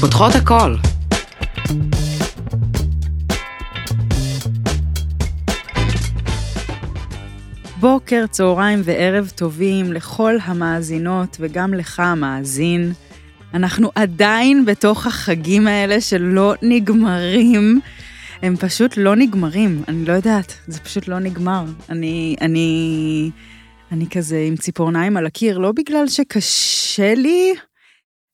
פותחות הכל. בוקר, צהריים וערב טובים לכל המאזינות וגם לך המאזין. אנחנו עדיין בתוך החגים האלה שלא נגמרים. הם פשוט לא נגמרים, אני לא יודעת, זה פשוט לא נגמר. אני, אני, אני כזה עם ציפורניים על הקיר, לא בגלל שקשה לי,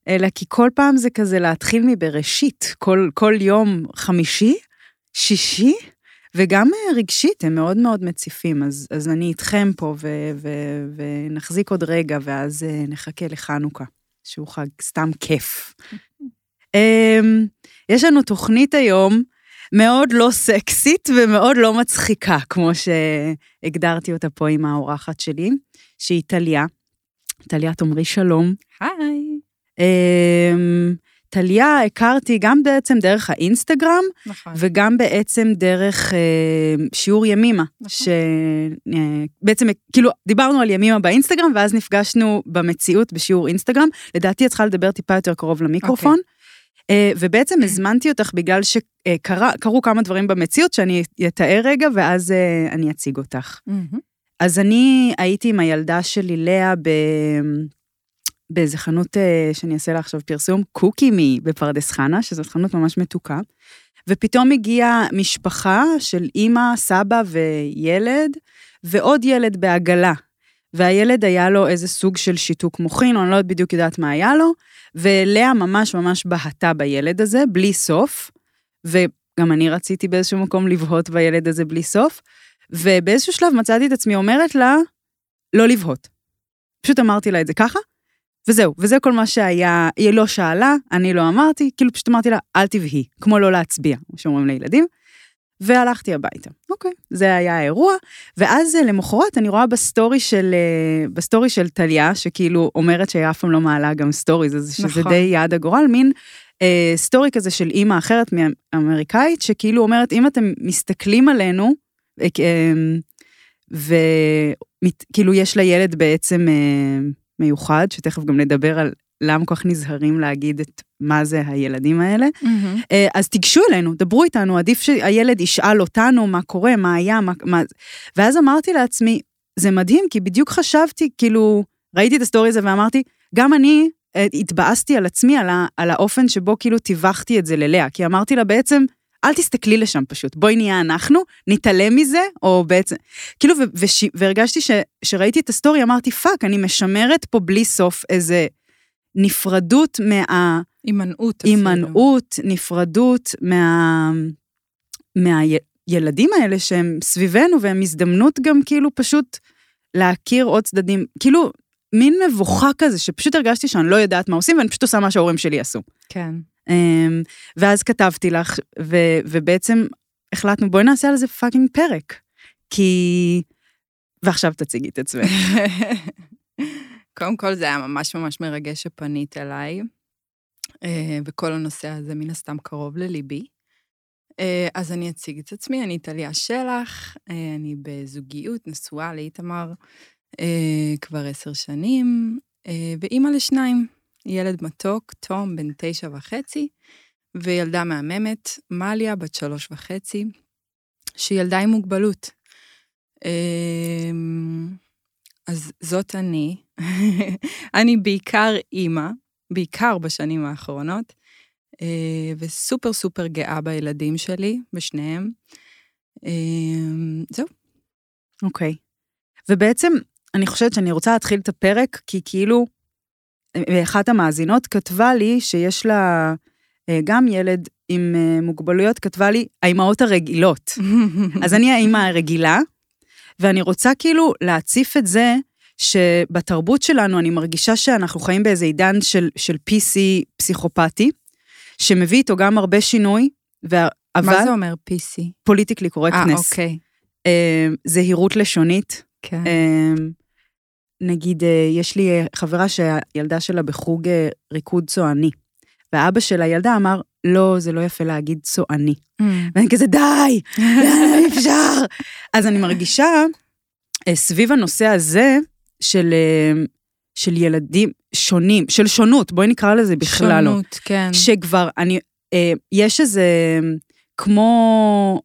אלא כי כל פעם זה כזה להתחיל מבראשית, כל, כל יום חמישי, שישי, וגם רגשית, הם מאוד מאוד מציפים, אז, אז אני איתכם פה ו, ו, ונחזיק עוד רגע, ואז נחכה לחנוכה, שהוא חג סתם כיף. אמ, יש לנו תוכנית היום מאוד לא סקסית ומאוד לא מצחיקה, כמו שהגדרתי אותה פה עם האורחת שלי, שהיא טליה. טליה, תאמרי שלום. היי. אמ, טליה הכרתי גם בעצם דרך האינסטגרם, נכון. וגם בעצם דרך אה, שיעור ימימה. נכון. שבעצם, כאילו, דיברנו על ימימה באינסטגרם, ואז נפגשנו במציאות בשיעור אינסטגרם. לדעתי את צריכה לדבר טיפה יותר קרוב למיקרופון. אה, ובעצם הזמנתי אותך בגלל שקרו כמה דברים במציאות שאני אתאר רגע, ואז אה, אני אציג אותך. מהמם. אז אני הייתי עם הילדה שלי, לאה, ב... באיזה חנות אה, שאני אעשה לה עכשיו פרסום, קוקי מי בפרדס חנה, שזאת חנות ממש מתוקה. ופתאום הגיעה משפחה של אימא, סבא וילד, ועוד ילד בעגלה. והילד היה לו איזה סוג של שיתוק מוחין, או אני לא יודעת בדיוק יודעת מה היה לו, ולאה ממש ממש בהתה בילד הזה, בלי סוף, וגם אני רציתי באיזשהו מקום לבהות בילד הזה בלי סוף, ובאיזשהו שלב מצאתי את עצמי אומרת לה, לא לבהות. פשוט אמרתי לה את זה ככה, וזהו, וזה כל מה שהיה, היא לא שאלה, אני לא אמרתי, כאילו פשוט אמרתי לה, אל תבהי, כמו לא להצביע, כמו שאומרים לילדים, והלכתי הביתה. אוקיי, זה היה האירוע, ואז אה, למחרת אני רואה בסטורי של, אה, בסטורי של טליה, שכאילו אומרת שהיא אף פעם לא מעלה גם סטוריז, אז שזה נכון. די יד הגורל, מין אה, סטורי כזה של אימא אחרת מאמריקאית, שכאילו אומרת, אם אתם מסתכלים עלינו, אה, אה, וכאילו יש לילד בעצם אה, מיוחד, שתכף גם נדבר על למה כל כך נזהרים להגיד את מה זה הילדים האלה. אה, אז תיגשו אלינו, דברו איתנו, עדיף שהילד ישאל אותנו מה קורה, מה היה, מה... מה... ואז אמרתי לעצמי, זה מדהים, כי בדיוק חשבתי, כאילו, ראיתי את הסטורי הזה ואמרתי, גם אני אה, התבאסתי על עצמי, על, ה, על האופן שבו כאילו טיווחתי את זה ללאה, כי אמרתי לה בעצם, אל תסתכלי לשם פשוט, בואי נהיה אנחנו, נתעלם מזה, או בעצם, כאילו, ו, וש, והרגשתי ש, שראיתי את הסטורי, אמרתי, fuck, אני משמרת פה בלי סוף איזה נפרדות מה... הימנעות. הימנעות, נפרדות מה... מהילדים האלה שהם סביבנו, והם הזדמנות גם כאילו פשוט להכיר עוד צדדים, כאילו מין מבוכה כזה, שפשוט הרגשתי שאני לא יודעת מה עושים, ואני פשוט עושה מה שההורים שלי עשו. כן. אמ, ואז כתבתי לך, ו, ובעצם החלטנו, בואי נעשה על זה fucking פרק. כי... ועכשיו תציגי את עצמך. קודם כל, זה היה ממש ממש מרגש שפנית אליי, אה, וכל הנושא הזה מן הסתם קרוב לליבי. אה, אז אני אציג את עצמי, אני טליה שלח, אה, אני בזוגיות, נשואה לאיתמר כבר עשר שנים, ואימא לשניים, ילד מתוק, תום, בן תשע וחצי, וילדה מהממת, מליה, בת שלוש וחצי, שהיא ילדה עם מוגבלות. אה, אז זאת אני. אני בעיקר אימא, בעיקר בשנים האחרונות, אה, וסופר סופר גאה בילדים שלי, בשניהם. אה, זהו. אוקיי. ובעצם, אני חושבת שאני רוצה להתחיל את הפרק, כי כאילו, אחת המאזינות כתבה לי שיש לה אה, גם ילד עם אה, מוגבלויות, כתבה לי, האימהות הרגילות. אז אני האימא הרגילה, ואני רוצה כאילו להציף את זה שבתרבות שלנו אני מרגישה שאנחנו חיים באיזה עידן של, של PC פסיכופתי, שמביא איתו גם הרבה שינוי, אבל מה זה אומר PC? פוליטיקלי אה, קורקטנס, אוקיי. אה, זהירות לשונית, כן. נגיד, אה, יש לי אה, חברה שהילדה שלה בחוג אה, ריקוד צועני, והאבא של הילדה אמר, לא, זה לא יפה להגיד צועני. אמ, ואני כזה, די, אי אפשר. אז אני מרגישה, סביב הנושא הזה של, של ילדים, שונים, של שונות, בואי נקרא לזה בכלל לא. שונות, כן. שכבר, אני, יש איזה, כמו,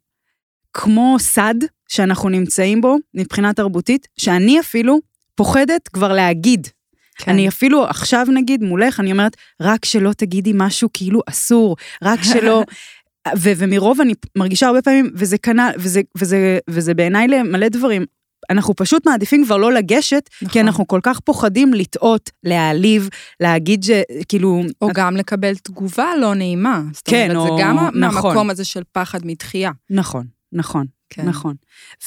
כמו סד שאנחנו נמצאים בו, מבחינה תרבותית, שאני אפילו פוחדת כבר להגיד. כן. אני אפילו עכשיו נגיד מולך, אני אומרת, רק שלא תגידי משהו כאילו אסור, רק שלא... ו- ומרוב אני מרגישה הרבה פעמים, וזה כנ"ל, וזה, וזה, וזה בעיניי למלא דברים. אנחנו פשוט מעדיפים כבר לא לגשת, נכון. כי אנחנו כל כך פוחדים לטעות, להעליב, להגיד שכאילו... או גם לקבל תגובה לא נעימה. זאת כן, אומרת, או- זה גם נכון. מהמקום הזה של פחד מדחייה. נכון, נכון, כן. נכון.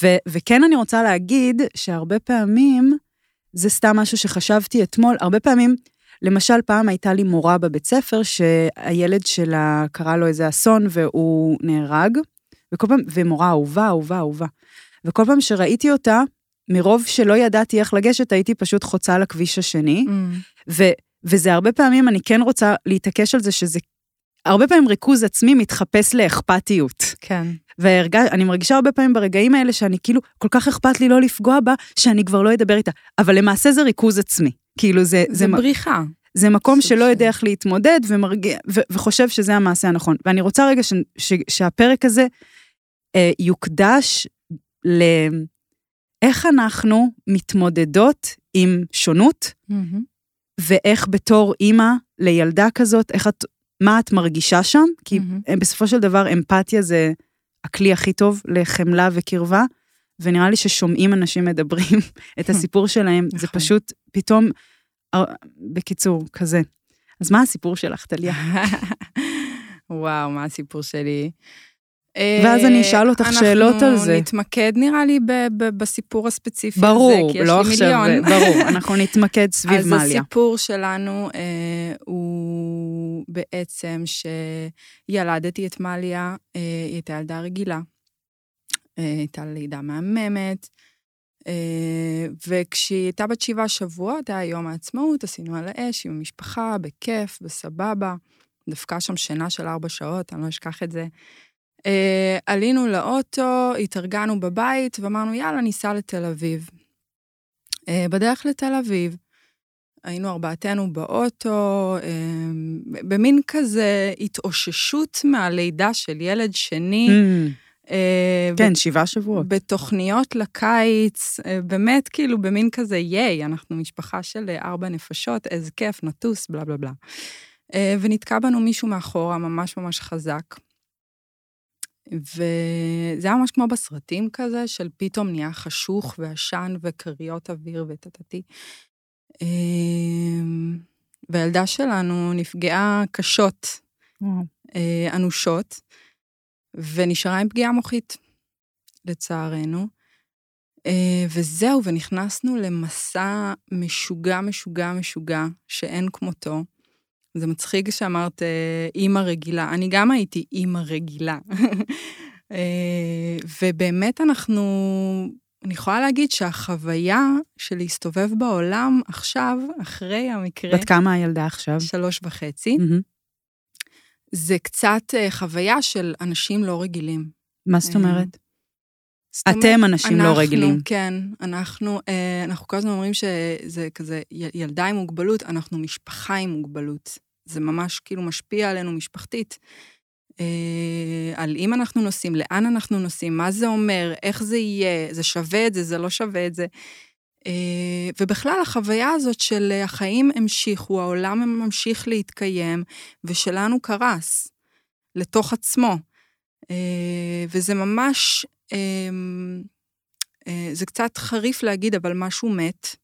ו- וכן אני רוצה להגיד שהרבה פעמים, זה סתם משהו שחשבתי אתמול, הרבה פעמים, למשל פעם הייתה לי מורה בבית ספר שהילד שלה קרה לו איזה אסון והוא נהרג, וכל פעם, ומורה אהובה, אהובה, אהובה. וכל פעם שראיתי אותה, מרוב שלא ידעתי איך לגשת, הייתי פשוט חוצה לכביש השני. Mm. ו- וזה הרבה פעמים, אני כן רוצה להתעקש על זה שזה, הרבה פעמים ריכוז עצמי מתחפש לאכפתיות. כן. ואני מרגישה הרבה פעמים ברגעים האלה שאני כאילו, כל כך אכפת לי לא לפגוע בה, שאני כבר לא אדבר איתה. אבל למעשה זה ריכוז עצמי. כאילו זה, זה זה, בריחה. זה מקום שלא של- יודע איך להתמודד ומרגיע, ו, וחושב שזה המעשה הנכון. ואני רוצה רגע ש, ש, שהפרק הזה אה, יוקדש ל... איך אנחנו מתמודדות עם שונות, מהמם. ואיך בתור אימא לילדה כזאת, איך את, מה את מרגישה שם? כי. אה, בסופו של דבר אמפתיה זה הכלי הכי טוב לחמלה וקרבה, ונראה לי ששומעים אנשים מדברים את הסיפור שלהם, זה נכון. פשוט פתאום, אה, בקיצור, כזה. אז מה הסיפור שלך, טליה? וואו, מה הסיפור שלי? ואז אני אשאל אותך שאלות על זה. אנחנו נתמקד נראה לי בסיפור הספציפי ברור, הזה, כי יש לא לי עכשיו, מיליון. ברור, אנחנו נתמקד סביב אז מליה. הסיפור שלנו אה, הוא בעצם שילדתי את מליה, אה, היא הייתה ילדה רגילה, אה, הייתה לידה מהממת, אה, וכשהיא הייתה בת שבעה שבועות, היה יום העצמאות, עשינו על האש עם המשפחה, בכיף, בסבבה. דפקה שם שינה של ארבע שעות, אני לא אשכח את זה. אה, עלינו לאוטו, התארגנו בבית, ואמרנו, יאללה, ניסע לתל אביב. אה, בדרך לתל אביב, היינו ארבעתנו באוטו, אה, במין כזה התאוששות מהלידה של ילד שני. Mm, אה, כן, שבעה שבועות. בתוכניות לקיץ, אה, באמת כאילו במין כזה, ייי, אנחנו משפחה של אה, ארבע נפשות, איזה כיף, נטוס, בלה בלה בלה. אה, ונתקע בנו מישהו מאחורה, ממש ממש חזק. וזה היה ממש כמו בסרטים כזה, של פתאום נהיה חשוך ועשן וכריות אוויר וטטטי. אה, והילדה שלנו נפגעה קשות. אה, אנושות, ונשארה עם פגיעה מוחית, לצערנו. אה, וזהו, ונכנסנו למסע משוגע, משוגע, משוגע, שאין כמותו. זה מצחיק שאמרת אה, אימא רגילה. אני גם הייתי אימא רגילה. אה, ובאמת אנחנו, אני יכולה להגיד שהחוויה של להסתובב בעולם עכשיו, אחרי המקרה, בת כמה הילדה עכשיו? שלוש וחצי, מהמם. זה קצת אה, חוויה של אנשים לא רגילים. מה זאת אומרת? אתם אנשים לא אנחנו, רגילים. כן, אנחנו, אה, אנחנו כל הזמן אומרים שזה כזה ילדה עם מוגבלות, אנחנו משפחה עם מוגבלות. זה ממש כאילו משפיע עלינו משפחתית. אה, על אם אנחנו נוסעים, לאן אנחנו נוסעים, מה זה אומר, איך זה יהיה, זה שווה את זה, זה לא שווה את זה. אה, ובכלל, החוויה הזאת של החיים המשיכו, העולם ממשיך להתקיים, ושלנו קרס לתוך עצמו. וזה ממש, זה קצת חריף להגיד, אבל משהו מת.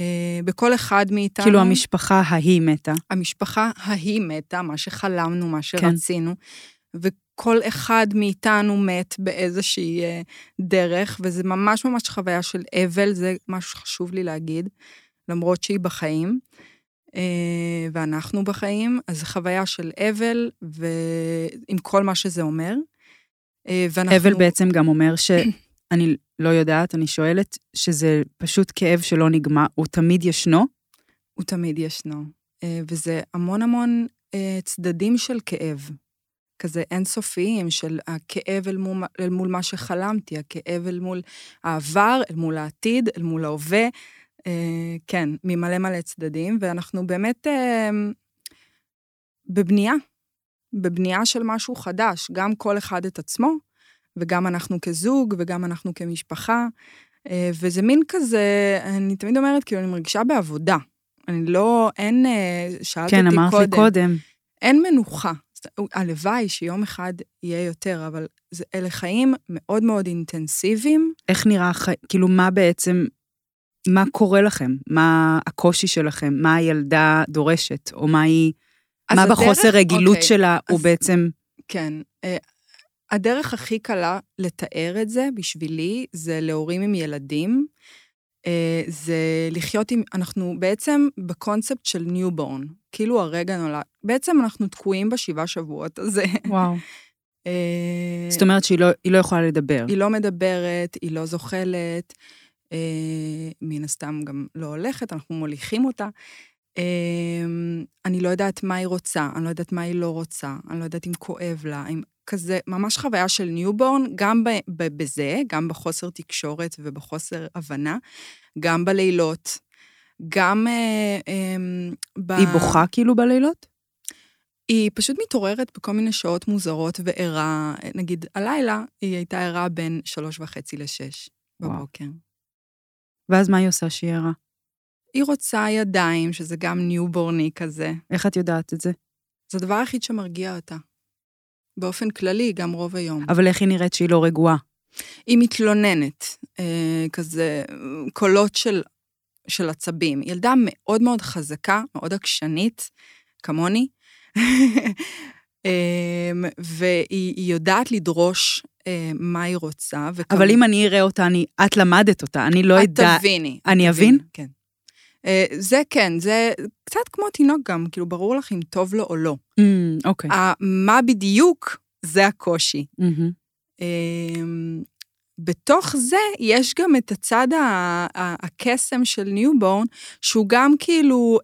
אה, בכל אחד מאיתנו. כאילו המשפחה ההיא מתה. המשפחה ההיא מתה, מה שחלמנו, מה שרצינו, כן. וכל אחד מאיתנו מת באיזושהי אה, דרך, וזה ממש ממש חוויה של אבל, זה משהו שחשוב לי להגיד, למרות שהיא בחיים, אה, ואנחנו בחיים, אז זו חוויה של אבל, ועם כל מה שזה אומר. אה, ואנחנו... אבל בעצם גם אומר שאני לא יודעת, אני שואלת, שזה פשוט כאב שלא נגמר, הוא תמיד ישנו? הוא תמיד ישנו. אה, וזה המון המון אה, צדדים של כאב. כזה אינסופיים של הכאב אל מול, אל מול מה שחלמתי, הכאב אל מול העבר, אל מול העתיד, אל מול ההווה. כן, ממלא מלא צדדים, ואנחנו באמת בבנייה, בבנייה של משהו חדש, גם כל אחד את עצמו, וגם אנחנו כזוג, וגם אנחנו כמשפחה, אה, וזה מין כזה, אני תמיד אומרת, כאילו, אני מרגישה בעבודה. אני לא, אין, אה, שאלת כן, אותי אמרת קודם. לי קודם. אין מנוחה. הלוואי שיום אחד יהיה יותר, אבל זה, אלה חיים מאוד מאוד אינטנסיביים. איך נראה החיים, כאילו, מה בעצם, מה קורה לכם? מה הקושי שלכם? מה הילדה דורשת? או מה היא, מה הדרך- בחוסר רגילות אוקיי, שלה הוא אז- בעצם... כן. אה, הדרך הכי קלה לתאר את זה בשבילי, זה להורים עם ילדים. אה, זה לחיות עם, אנחנו בעצם בקונספט של newborn, כאילו הרגע נולד. בעצם אנחנו תקועים בשבעה שבועות הזה. וואו. אה, זאת אומרת שהיא לא, לא יכולה לדבר. היא לא מדברת, היא לא זוחלת, מן הסתם גם לא הולכת, אנחנו מוליכים אותה. אה, אני לא יודעת מה היא רוצה, אני לא יודעת מה היא לא רוצה, אני לא יודעת אם כואב לה, אם כזה, ממש חוויה של newborn, גם ב, ב, בזה, גם בחוסר תקשורת ובחוסר הבנה, גם בלילות, גם אה, אה, ב... היא בוכה כאילו בלילות? היא פשוט מתעוררת בכל מיני שעות מוזרות וערה. נגיד, הלילה היא הייתה ערה בין שלוש וחצי לשש. בבוקר. ואז מה היא עושה שהיא ערה? היא רוצה ידיים, שזה גם ניובורני כזה. איך את יודעת את זה? זה הדבר היחיד שמרגיע אותה. באופן כללי, גם רוב היום. אבל איך היא נראית שהיא לא רגועה? היא מתלוננת, אה, כזה קולות של, של עצבים. ילדה מאוד מאוד חזקה, מאוד עקשנית, כמוני, אה, והיא היא יודעת לדרוש אה, מה היא רוצה. וכמ- אבל אם אני אראה אותה, אני, את למדת אותה, אני לא אדע... את תביני. את אני תביני, אבין? כן. אה, זה כן, זה קצת כמו תינוק גם, כאילו, ברור לך אם טוב לו או לא. אמ, אוקיי. ה- מה בדיוק, זה הקושי. מהמם. אמ, בתוך זה יש גם את הצד הקסם של newborn, שהוא גם כאילו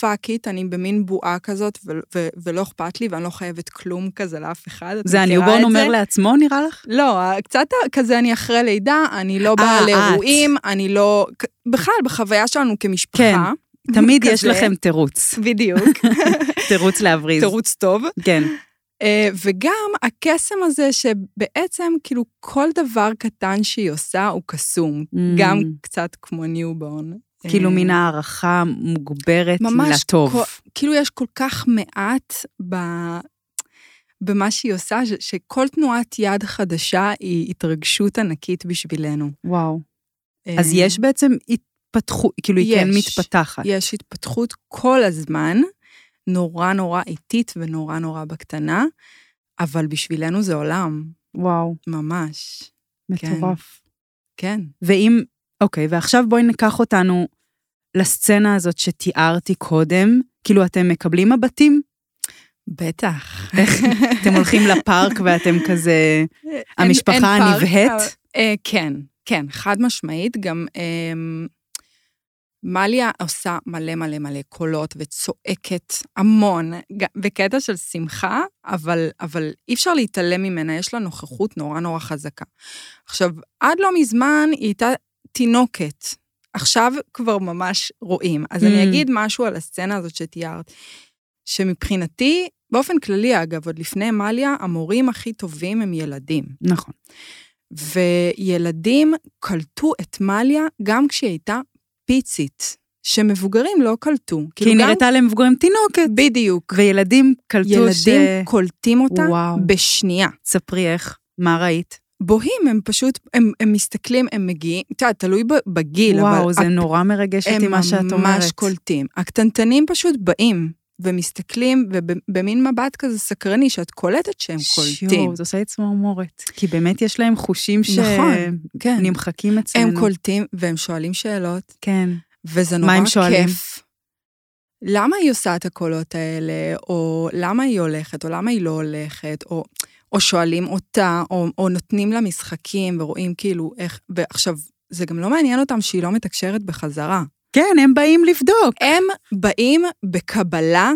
fuck it, אני במין בועה כזאת, ו- ו- ולא אכפת לי, ואני לא חייבת כלום כזה לאף אחד. זה ה newborn אומר זה? לעצמו, נראה לך? לא, קצת כזה אני אחרי לידה, אני לא באה אה. לאירועים, אני לא... בכלל, בחוויה שלנו כמשפחה. כן. תמיד יש. לכם תירוץ. בדיוק, תירוץ להבריז. תירוץ טוב. כן. אה, וגם הקסם הזה שבעצם כאילו כל דבר קטן שהיא עושה הוא קסום, Mm. גם קצת כמו newborn. כאילו אה, מין הערכה מוגברת ממש לטוב. כל- כאילו יש כל כך מעט ב... במה שהיא עושה, ש- שכל תנועת יד חדשה היא התרגשות ענקית בשבילנו. וואו. אז אה, יש בעצם התפתחות, כאילו היא כן יש. מתפתחת. יש התפתחות כל הזמן, נורא נורא איטית ונורא נורא בקטנה, אבל בשבילנו זה עולם, וואו, ממש. מטורף. כן. ואם, אוקיי, ועכשיו בואי ניקח אותנו לסצנה הזאת שתיארתי קודם. כאילו, אתם מקבלים מבטים? בטח. אתם הולכים לפארק ואתם כזה... המשפחה הנבהית? אה, כן, כן, חד משמעית. גם אה, מליה עושה מלא מלא מלא קולות וצועקת המון, בקטע של שמחה, אבל, אבל אי אפשר להתעלם ממנה, יש לה נוכחות נורא נורא חזקה. עכשיו, עד לא מזמן היא הייתה תינוקת. עכשיו כבר ממש רואים. אז Mm. אני אגיד משהו על הסצנה הזאת שתיארת, שמבחינתי, באופן כללי, אגב, עוד לפני מליה, המורים הכי טובים הם ילדים. נכון. וילדים קלטו את מליה גם כשהיא הייתה פיצית, שמבוגרים לא קלטו. כי כאילו היא גם- נראתה למבוגרים תינוקת. בדיוק. וילדים קלטו ש... ילדים קולטים אותה וואו. בשנייה. ספרי איך, מה ראית? בוהים, הם פשוט, הם, הם מסתכלים, הם מגיעים, את יודעת, תלוי בגיל, אבל... וואו, זה נורא מרגש אותי מה שאת אומרת. הם ממש קולטים. הקטנטנים פשוט באים ומסתכלים, ובמין מבט כזה סקרני, שאת קולטת שהם קולטים. שיו, זה עושה לי צמרמורת. כי באמת יש להם חושים נכון, כן. שנמחקים אצלנו. הם קולטים והם שואלים שאלות, כן. וזה מה נורא הם שואלים? כיף. למה היא עושה את הקולות האלה, או למה היא הולכת, או למה היא לא הולכת, או, או שואלים אותה, או, או נותנים לה משחקים ורואים כאילו איך... ועכשיו, זה גם לא מעניין אותם שהיא לא מתקשרת בחזרה. כן, הם באים לבדוק. הם באים בקבלה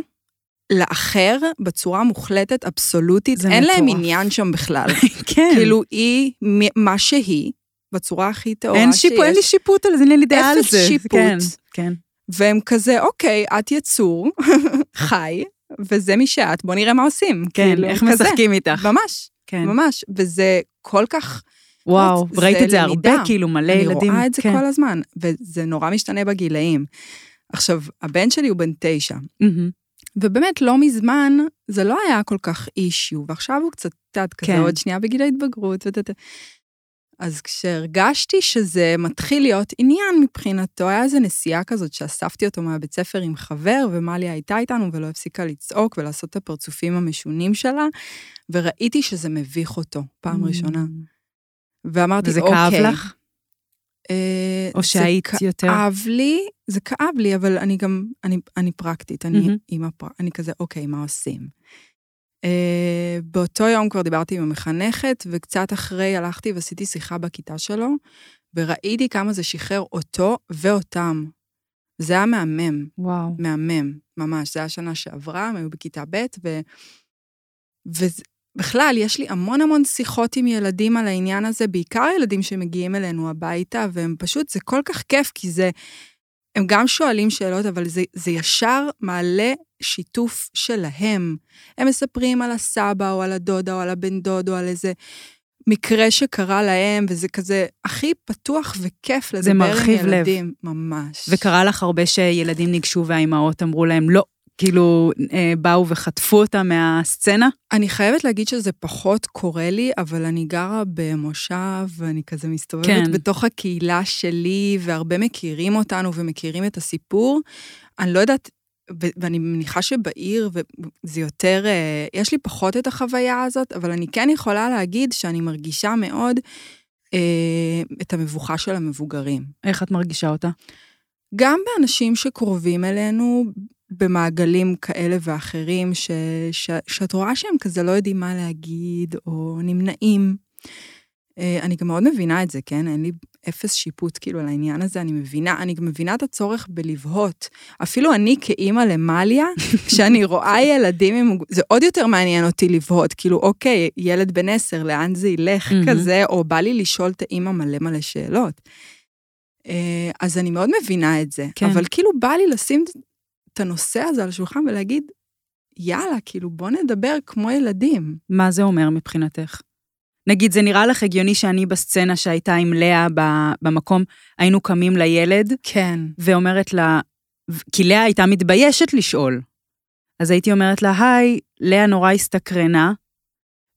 לאחר בצורה מוחלטת, אבסולוטית, זה אין להם מטורף. עניין שם בכלל. כן. כאילו, היא מה שהיא, בצורה הכי טהורה אין, שיש. שיפ... אין לי שיפוט על זה, אין לי דעה על אפס זה. שיפוט. כן, כן. והם כזה, אוקיי, את יצור, חי, וזה מי שאת, בוא נראה מה עושים. כן, כאילו, איך כזה. משחקים איתך. ממש, כן. ממש. וזה כל כך... וואו, זה ראיתי את זה. הרבה, כאילו, מלא אני ילדים. רואה את זה כן. כל הזמן, וזה נורא משתנה בגילאים. עכשיו, הבן שלי הוא בן תשע. ובאמת לא מזמן זה לא היה כל כך אישיו, ועכשיו הוא קצת, את יודעת, כזה כן. עוד שנייה בגיל ההתבגרות. וטטה. אז כשהרגשתי שזה מתחיל להיות עניין מבחינתו, היה איזו נסיעה כזאת שאספתי אותו מהבית ספר עם חבר, ומליה הייתה איתנו ולא הפסיקה לצעוק ולעשות את הפרצופים המשונים שלה, וראיתי שזה מביך אותו פעם ראשונה. ואמרתי. וזה אוקיי. כאב לך? אה, או זה שהיית יותר? כאב לי, זה כאב לי, אבל אני גם, אני, אני פרקטית, אני מהמם. אימא. אני כזה, אוקיי, מה עושים? Uh, באותו יום כבר דיברתי עם המחנכת, וקצת אחרי הלכתי ועשיתי שיחה בכיתה שלו, וראיתי כמה זה שחרר אותו ואותם. זה היה מהמם, וואו. מהמם, ממש. זה היה שנה שעברה, הם היו בכיתה ב', ו... ובכלל, יש לי המון המון שיחות עם ילדים על העניין הזה, בעיקר ילדים שמגיעים אלינו הביתה, והם פשוט, זה כל כך כיף, כי זה... הם גם שואלים שאלות, אבל זה, זה ישר מעלה שיתוף שלהם. הם מספרים על הסבא, או על הדודה, או על הבן דוד, או על איזה מקרה שקרה להם, וזה כזה הכי פתוח וכיף לדבר עם מרחיב לב. ילדים. ממש. וקרה לך הרבה שילדים ניגשו והאימהות אמרו להם לא, כאילו אה, באו וחטפו אותה מהסצנה? אני חייבת להגיד שזה פחות קורה לי, אבל אני גרה במושב, ואני כזה מסתובבת כן. בתוך הקהילה שלי, והרבה מכירים אותנו ומכירים את הסיפור. אני לא יודעת, ואני מניחה שבעיר זה יותר, אה, יש לי פחות את החוויה הזאת, אבל אני כן יכולה להגיד שאני מרגישה מאוד אה, את המבוכה של המבוגרים. איך את מרגישה אותה? גם באנשים שקרובים אלינו, במעגלים כאלה ואחרים, ש, ש, שאת רואה שהם כזה לא יודעים מה להגיד, או נמנעים. אה, אני גם מאוד מבינה את זה, כן? אין לי אפס שיפוט כאילו על העניין הזה, אני מבינה, אני גם מבינה את הצורך בלבהות. אפילו אני כאימא למליה, כשאני רואה ילדים עם... זה עוד יותר מעניין אותי לבהות, כאילו, אוקיי, ילד בן עשר, לאן זה ילך. כזה, או בא לי לשאול את האימא מלא מלא שאלות. אה, אז אני מאוד מבינה את זה, כן. אבל כאילו בא לי לשים את הנושא הזה על השולחן ולהגיד, יאללה, כאילו, בוא נדבר כמו ילדים. מה זה אומר מבחינתך? נגיד, זה נראה לך הגיוני שאני בסצנה שהייתה עם לאה במקום, היינו קמים לילד, כן. ואומרת לה, כי לאה הייתה מתביישת לשאול. אז הייתי אומרת לה, היי, לאה נורא הסתקרנה,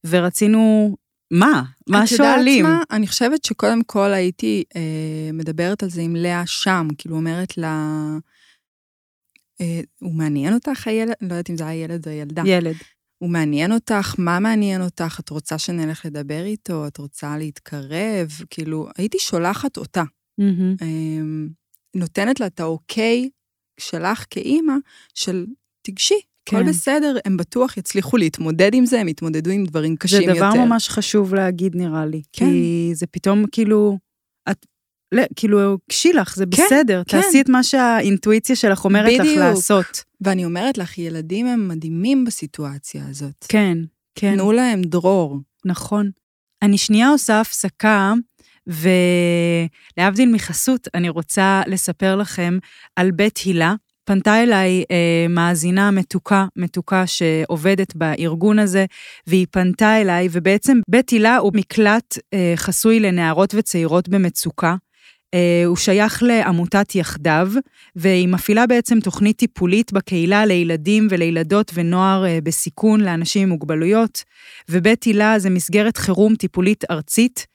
ורצינו, מה? מה שואלים? את יודעת מה? אני חושבת שקודם כל הייתי אה, מדברת על זה עם לאה שם, כאילו אומרת לה, הוא מעניין אותך הילד? לא יודעת אם זה היה ילד או ילדה. ילד. הוא מעניין אותך? מה מעניין אותך? את רוצה שנלך לדבר איתו? את רוצה להתקרב? כאילו, הייתי שולחת אותה. אה, נותנת לה את האוקיי שלך כאימא, של תגשי, כן. הכל בסדר, הם בטוח יצליחו להתמודד עם זה, הם יתמודדו עם דברים זה קשים יותר. דבר ממש חשוב להגיד, נראה לי. כן. כי זה פתאום כאילו, את, לא, כאילו, קשי לך, זה כן, בסדר. כן. תעשי את מה שהאינטואיציה שלך אומרת לך בדיוק. לעשות. ואני אומרת לך, ילדים הם מדהימים בסיטואציה הזאת. כן, כן. תנו להם דרור. נכון. אני שנייה עושה הפסקה, ולהבדיל מחסות, אני רוצה לספר לכם על בית הילה. פנתה אליי אה, מאזינה מתוקה, מתוקה שעובדת בארגון הזה, והיא פנתה אליי, ובעצם בית הילה הוא מקלט אה, חסוי לנערות וצעירות במצוקה. אה, הוא שייך לעמותת יחדיו, והיא מפעילה בעצם תוכנית טיפולית בקהילה לילדים ולילדות ונוער אה, בסיכון לאנשים עם מוגבלויות, ובית הילה זה מסגרת חירום טיפולית ארצית,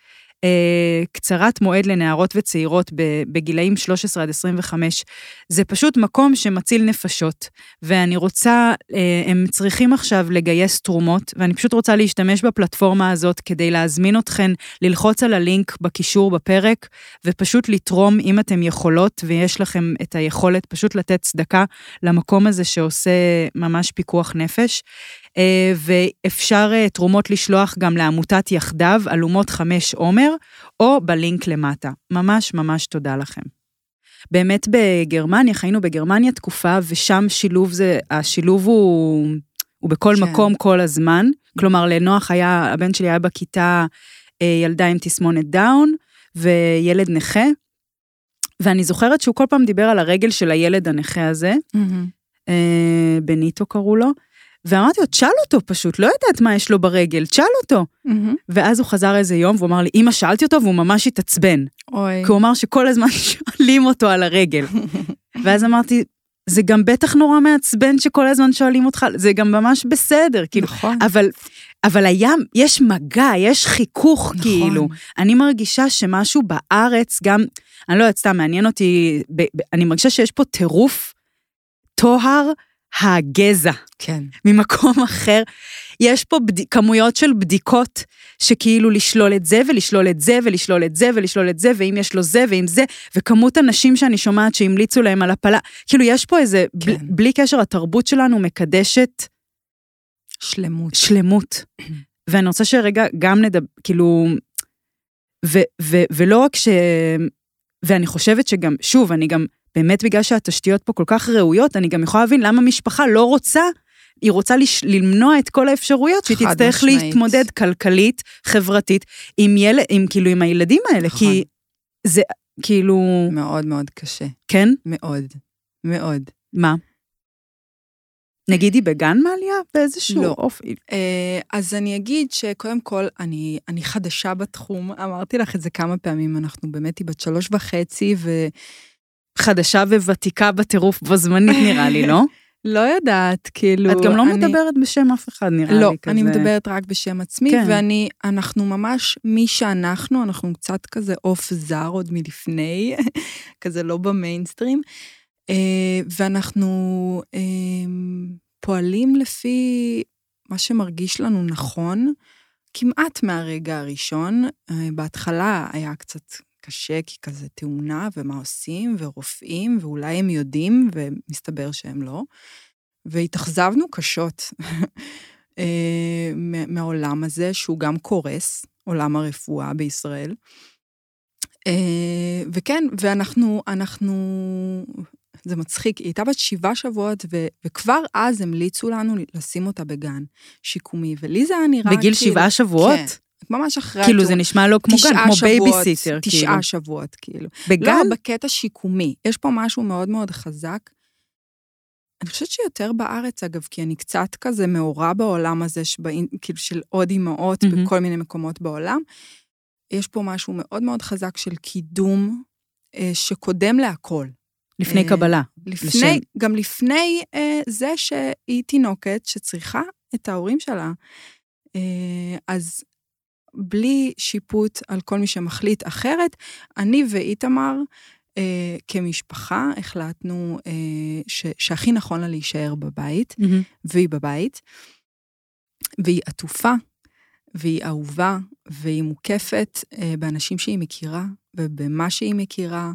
קצרת מועד לנערות וצעירות בגילאים 13 עד 25. זה פשוט מקום שמציל נפשות, ואני רוצה, אה, הם צריכים עכשיו לגייס תרומות, ואני פשוט רוצה להשתמש בפלטפורמה הזאת כדי להזמין אתכן ללחוץ על הלינק בקישור בפרק, ופשוט לתרום אם אתם יכולות, ויש לכם את היכולת פשוט לתת צדקה למקום הזה שעושה ממש פיקוח נפש. אה, ואפשר אה, תרומות לשלוח גם לעמותת יחדיו, אלומות חמש עומר, או בלינק למטה. ממש ממש תודה לכם. באמת בגרמניה, חיינו בגרמניה תקופה, ושם שילוב זה, השילוב הוא, הוא בכל כן. מקום כל הזמן. כלומר, לנוח היה, הבן שלי היה בכיתה אה, ילדה עם תסמונת דאון, וילד נכה, ואני זוכרת שהוא כל פעם דיבר על הרגל של הילד הנכה הזה, אה, בניטו קראו לו, ואמרתי לו, תשאל אותו פשוט, לא יודעת מה יש לו ברגל, תשאל אותו. ואז הוא חזר איזה יום והוא אמר לי, אמא, שאלתי אותו והוא ממש התעצבן. אוי. כי הוא אמר שכל הזמן שואלים אותו על הרגל. ואז אמרתי, זה גם בטח נורא מעצבן שכל הזמן שואלים אותך, זה גם ממש בסדר, כאילו, נכון. אבל, אבל היה, יש מגע, יש חיכוך, נכון. כאילו. אני מרגישה שמשהו בארץ גם, אני לא יודעת, סתם מעניין אותי, ב, ב, אני מרגישה שיש פה טירוף טוהר הגזע. כן. ממקום אחר. יש פה בד... כמויות של בדיקות, שכאילו לשלול את זה, ולשלול את זה, ולשלול את זה, ולשלול את זה, ואם יש לו זה, ואם זה, וכמות הנשים שאני שומעת שהמליצו להם על הפלה, כאילו יש פה איזה, כן. כן. בלי קשר, התרבות שלנו מקדשת שלמות. שלמות. ואני רוצה שרגע גם נדבר, כאילו, ו, ו, ולא רק ש... ואני חושבת שגם, שוב, אני גם, באמת בגלל שהתשתיות פה כל כך ראויות, אני גם יכולה להבין למה משפחה לא רוצה, היא רוצה לש, למנוע את כל האפשרויות, שהיא תצטרך משמעית. להתמודד כלכלית, חברתית, עם ילד, עם כאילו, עם הילדים האלה, נכון. כי זה, כאילו, מאוד מאוד קשה. כן? מאוד. מאוד. מה? נגיד היא בגן מעלייה? באיזשהו לא. אופי. אה, אז אני אגיד שקודם כל, אני, אני חדשה בתחום, אמרתי לך את זה כמה פעמים, אנחנו באמת, היא בת שלוש וחצי, ו... חדשה וותיקה בטירוף בו זמנית, נראה לי, לא? לא יודעת, כאילו... את גם לא אני... מדברת בשם אף אחד, נראה לא, לי כזה. אני מדברת רק בשם עצמי, כן. כן. ואני, אנחנו ממש, מי שאנחנו, אנחנו קצת כזה עוף זר עוד מלפני, כזה לא במיינסטרים, אה, ואנחנו אה, פועלים לפי מה שמרגיש לנו נכון, כמעט מהרגע הראשון. אה, בהתחלה היה קצת קשה, כי כזה תאונה, ומה עושים, ורופאים, ואולי הם יודעים, ומסתבר שהם לא. והתאכזבנו קשות אה, מה- מהעולם הזה, שהוא גם קורס, עולם הרפואה בישראל. אה, וכן, ואנחנו, אנחנו, זה מצחיק, היא הייתה בת שבעה שבועות, ו, וכבר אז המליצו לנו לשים אותה בגן שיקומי, ולי זה היה נראה בגיל כאילו... שבעה שבועות? כן, ממש אחרי כאילו. זה נשמע לו כמו גן, כמו שבועות, בייביסיטר, כאילו. תשעה שבועות, כאילו. בגן? לא, בקטע שיקומי. יש פה משהו מאוד מאוד חזק. אני חושבת שיותר בארץ, אגב, כי אני קצת כזה מעורה בעולם הזה, שבאים, כאילו של עוד אימהות מהמם. בכל מיני מקומות בעולם. יש פה משהו מאוד מאוד חזק של קידום אה, שקודם להכל. לפני אה, קבלה. לפני, לשם. גם לפני אה, זה שהיא תינוקת שצריכה את ההורים שלה. אה, אז בלי שיפוט על כל מי שמחליט אחרת, אני ואיתמר, אה, כמשפחה, החלטנו אה, ש, שהכי נכון לה להישאר בבית, מהמם. והיא בבית, והיא עטופה, והיא אהובה, והיא מוקפת אה, באנשים שהיא מכירה, ובמה שהיא מכירה.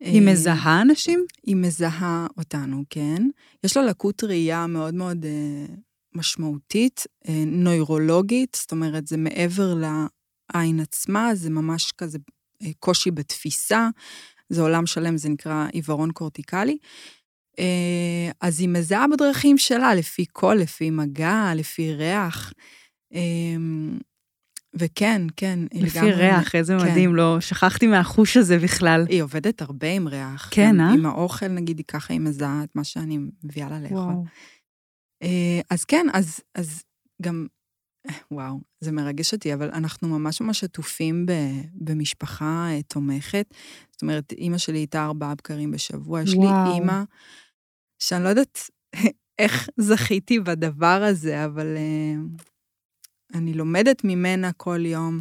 היא אה, מזהה אנשים? היא מזהה אותנו, כן. יש לה לקות ראייה מאוד מאוד אה, משמעותית, אה, נוירולוגית, זאת אומרת, זה מעבר לעין עצמה, זה ממש כזה אה, קושי בתפיסה, זה עולם שלם, זה נקרא עיוורון קורטיקלי. אה, אז היא מזהה בדרכים שלה, לפי קול, לפי מגע, לפי ריח. וכן, כן, לפי לגמרי- ריח, איזה כן. מדהים, לא שכחתי מהחוש הזה בכלל. היא עובדת הרבה עם ריח. כן, אה? עם האוכל, נגיד, היא ככה היא מזהה את מה שאני מביאה לה לאכול. וואו. אה, אז כן, אז, אז גם, אה, וואו, זה מרגש אותי, אבל אנחנו ממש ממש עטופים ב, במשפחה אה, תומכת. זאת אומרת, אימא שלי איתה ארבעה בקרים בשבוע. יש. לי אימא, שאני לא יודעת איך זכיתי בדבר הזה, אבל אה, אני לומדת ממנה כל יום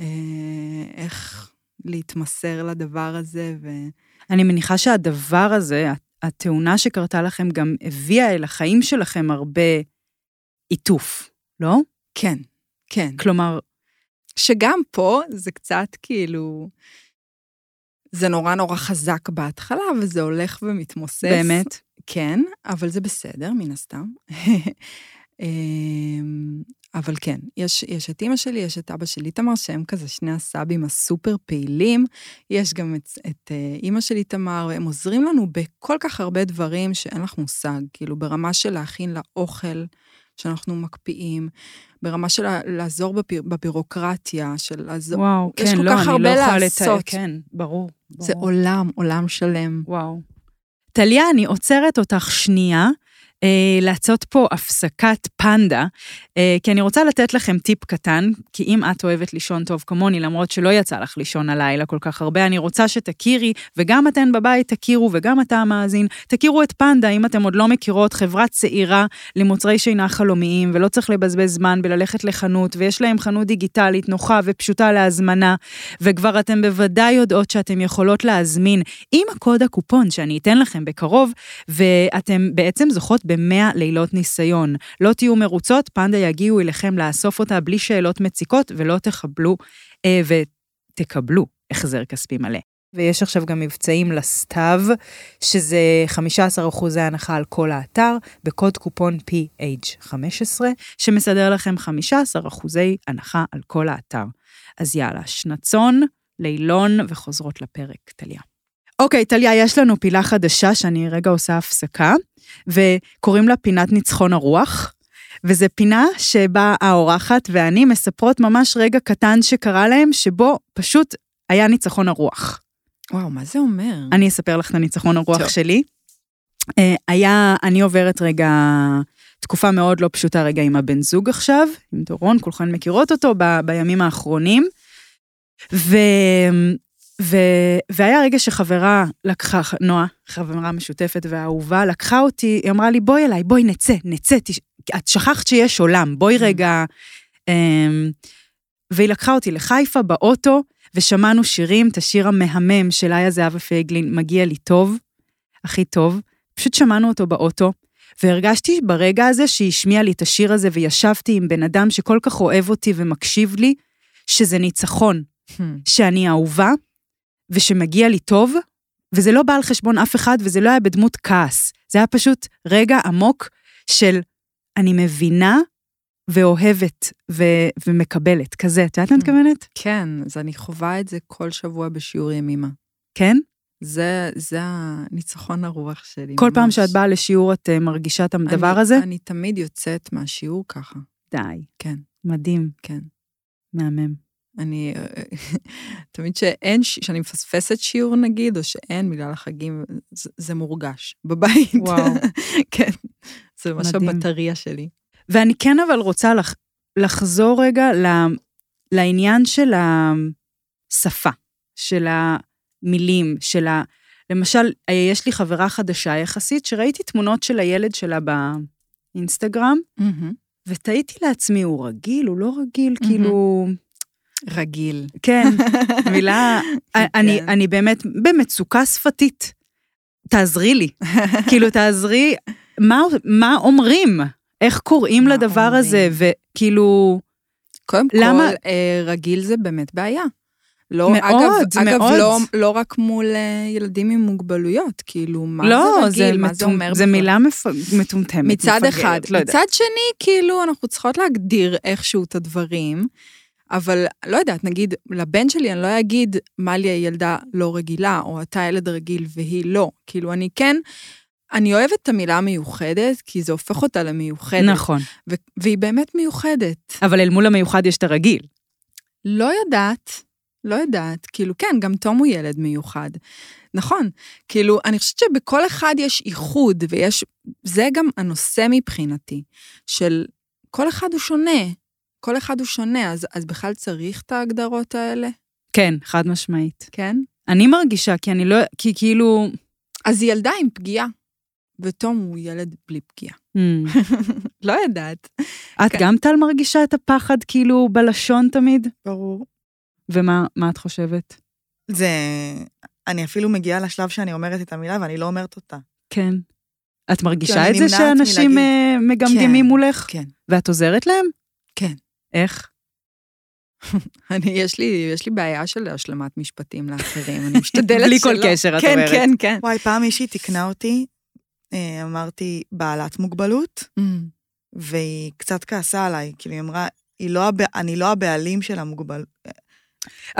אה, איך להתמסר לדבר הזה, ו... אני מניחה שהדבר הזה, התאונה שקרתה לכם, גם הביאה אל החיים שלכם הרבה עיטוף, לא? כן, כן. כלומר, שגם פה זה קצת כאילו, זה נורא נורא חזק בהתחלה, וזה הולך ומתמוסס. באמת? כן, אבל זה בסדר, מן הסתם. אמ, אבל כן, יש, יש את אימא שלי, יש את אבא של איתמר, שהם כזה שני הסבים הסופר פעילים. יש גם את, את אה, אימא של איתמר, והם עוזרים לנו בכל כך הרבה דברים שאין לך מושג, כאילו ברמה של להכין לה אוכל, שאנחנו מקפיאים, ברמה של לעזור בפיר, בבירוקרטיה, של לעזור... וואו, כן, כל לא, אני לא יכולה. לתאר, כן, ברור. זה ברור. עולם, עולם שלם. וואו. טליה, אני עוצרת אותך שנייה. אה, לעשות פה הפסקת פנדה, אה, כי אני רוצה לתת לכם טיפ קטן, כי אם את אוהבת לישון טוב כמוני, למרות שלא יצא לך לישון הלילה כל כך הרבה, אני רוצה שתכירי, וגם אתן בבית תכירו, וגם אתה המאזין, תכירו את פנדה, אם אתם עוד לא מכירות, חברה צעירה למוצרי שינה חלומיים, ולא צריך לבזבז זמן בללכת לחנות, ויש להם חנות דיגיטלית נוחה ופשוטה להזמנה, וכבר אתם בוודאי יודעות שאתם יכולות להזמין עם הקוד הקופון שאני אתן לכם בקרוב, ואתם בעצם זוכות ב-100 לילות ניסיון. לא תהיו מרוצות, פנדה יגיעו אליכם לאסוף אותה בלי שאלות מציקות, ולא תחבלו, אה, ותקבלו החזר כספי מלא. ויש עכשיו גם מבצעים לסתיו, שזה 15% הנחה על כל האתר, בקוד קופון PH15, שמסדר לכם 15% הנחה על כל האתר. אז יאללה, שנצון, לילון וחוזרות לפרק, טליה. אוקיי, טליה, יש לנו פילה חדשה שאני רגע עושה הפסקה, וקוראים לה פינת ניצחון הרוח. וזו פינה שבה האורחת ואני מספרות ממש רגע קטן שקרה להם, שבו פשוט היה ניצחון הרוח. וואו, מה זה אומר? אני אספר לך את הניצחון הרוח טוב. שלי. אה, היה, אני עוברת רגע תקופה מאוד לא פשוטה רגע עם הבן זוג עכשיו, עם דורון, כולכן מכירות אותו ב, בימים האחרונים. ו, ו, והיה רגע שחברה לקחה, נועה, חברה משותפת ואהובה, לקחה אותי, היא אמרה לי, בואי אליי, בואי נצא, נצא, תש... את שכחת שיש עולם, בואי רגע... אמ, והיא לקחה אותי לחיפה באוטו, ושמענו שירים, את השיר המהמם של איה זהבה פייגלין, מגיע לי טוב, הכי טוב. פשוט שמענו אותו באוטו, והרגשתי ברגע הזה שהיא השמיעה לי את השיר הזה, וישבתי עם בן אדם שכל כך אוהב אותי ומקשיב לי, שזה ניצחון, Hmm. שאני אהובה, ושמגיע לי טוב, וזה לא בא על חשבון אף אחד, וזה לא היה בדמות כעס. זה היה פשוט רגע עמוק של אני מבינה ואוהבת ו- ומקבלת, כזה. את יודעת מה אני מתכוונת? כן, אז אני חווה את זה כל שבוע בשיעור ימימה. כן? זה, זה הניצחון הרוח שלי. כל פעם ממש. שאת באה לשיעור את אה, מרגישה את הדבר אני, הזה? אני תמיד יוצאת מהשיעור ככה. די. כן, מדהים, כן. מהמם. אני, תמיד שאין, שאני מפספסת שיעור נגיד, או שאין בגלל החגים, זה, זה מורגש בבית. וואו. כן, זה ממש. הבטריה שלי. ואני כן אבל רוצה לח, לחזור רגע ל, לעניין של השפה, של המילים, של ה... למשל, יש לי חברה חדשה יחסית, שראיתי תמונות של הילד שלה באינסטגרם, ותהיתי לעצמי, הוא רגיל, הוא לא רגיל, מהמם. כאילו... רגיל. כן, מילה... אני, כן. אני באמת במצוקה שפתית. תעזרי לי. כאילו, תעזרי, מה, מה אומרים? איך קוראים מה לדבר הזה? אומרים? וכאילו, קודם למה- כל, אה, רגיל זה באמת בעיה. לא, מאוד, אגב, אגב, מאוד. לא, לא רק מול אה, ילדים עם מוגבלויות, כאילו, מה לא, זה רגיל, מה זה מטומ- אומר זה? מילה מפ... מטומטמת. מצד מפגרת, אחד. לא. מצד שני, כאילו, אנחנו צריכות להגדיר איכשהו את הדברים, אבל לא יודעת, נגיד, לבן שלי אני לא אגיד, מלי הילדה לא רגילה, או אתה ילד רגיל והיא לא. כאילו, אני כן, אני אוהבת את המילה מיוחדת, כי זה הופך אותה למיוחדת. נכון. ו- והיא באמת מיוחדת. אבל אל מול המיוחד יש את הרגיל. לא יודעת, לא יודעת. כאילו, כן, גם תום הוא ילד מיוחד. נכון. כאילו, אני חושבת שבכל אחד יש ייחוד, ויש... זה גם הנושא מבחינתי, של כל אחד הוא שונה. כל אחד הוא שונה, אז, אז בכלל צריך את ההגדרות האלה? כן, חד משמעית. כן? אני מרגישה, כי אני לא... כי כאילו... אז היא ילדה עם פגיעה, ותום הוא ילד בלי פגיעה. hmm. לא יודעת. את כן. גם טל מרגישה את הפחד כאילו בלשון תמיד? ברור. ומה מה את חושבת? זה... אני אפילו מגיעה לשלב שאני אומרת את המילה ואני לא אומרת אותה. כן. את מרגישה את זה שאנשים. אה, מגמגמים כן, מולך? כן. ואת עוזרת להם? כן. איך? אני, יש לי, יש לי בעיה של השלמת משפטים לאחרים, אני משתדלת בלי שלא. כל קשר, את כן, אומרת. כן, כן. וואי, פעם מישהי תיקנה אותי, אה, אמרתי, בעלת מוגבלות, Mm. והיא קצת כעסה עליי, כאילו היא אמרה, לא הב... אני לא הבעלים של המוגבלות.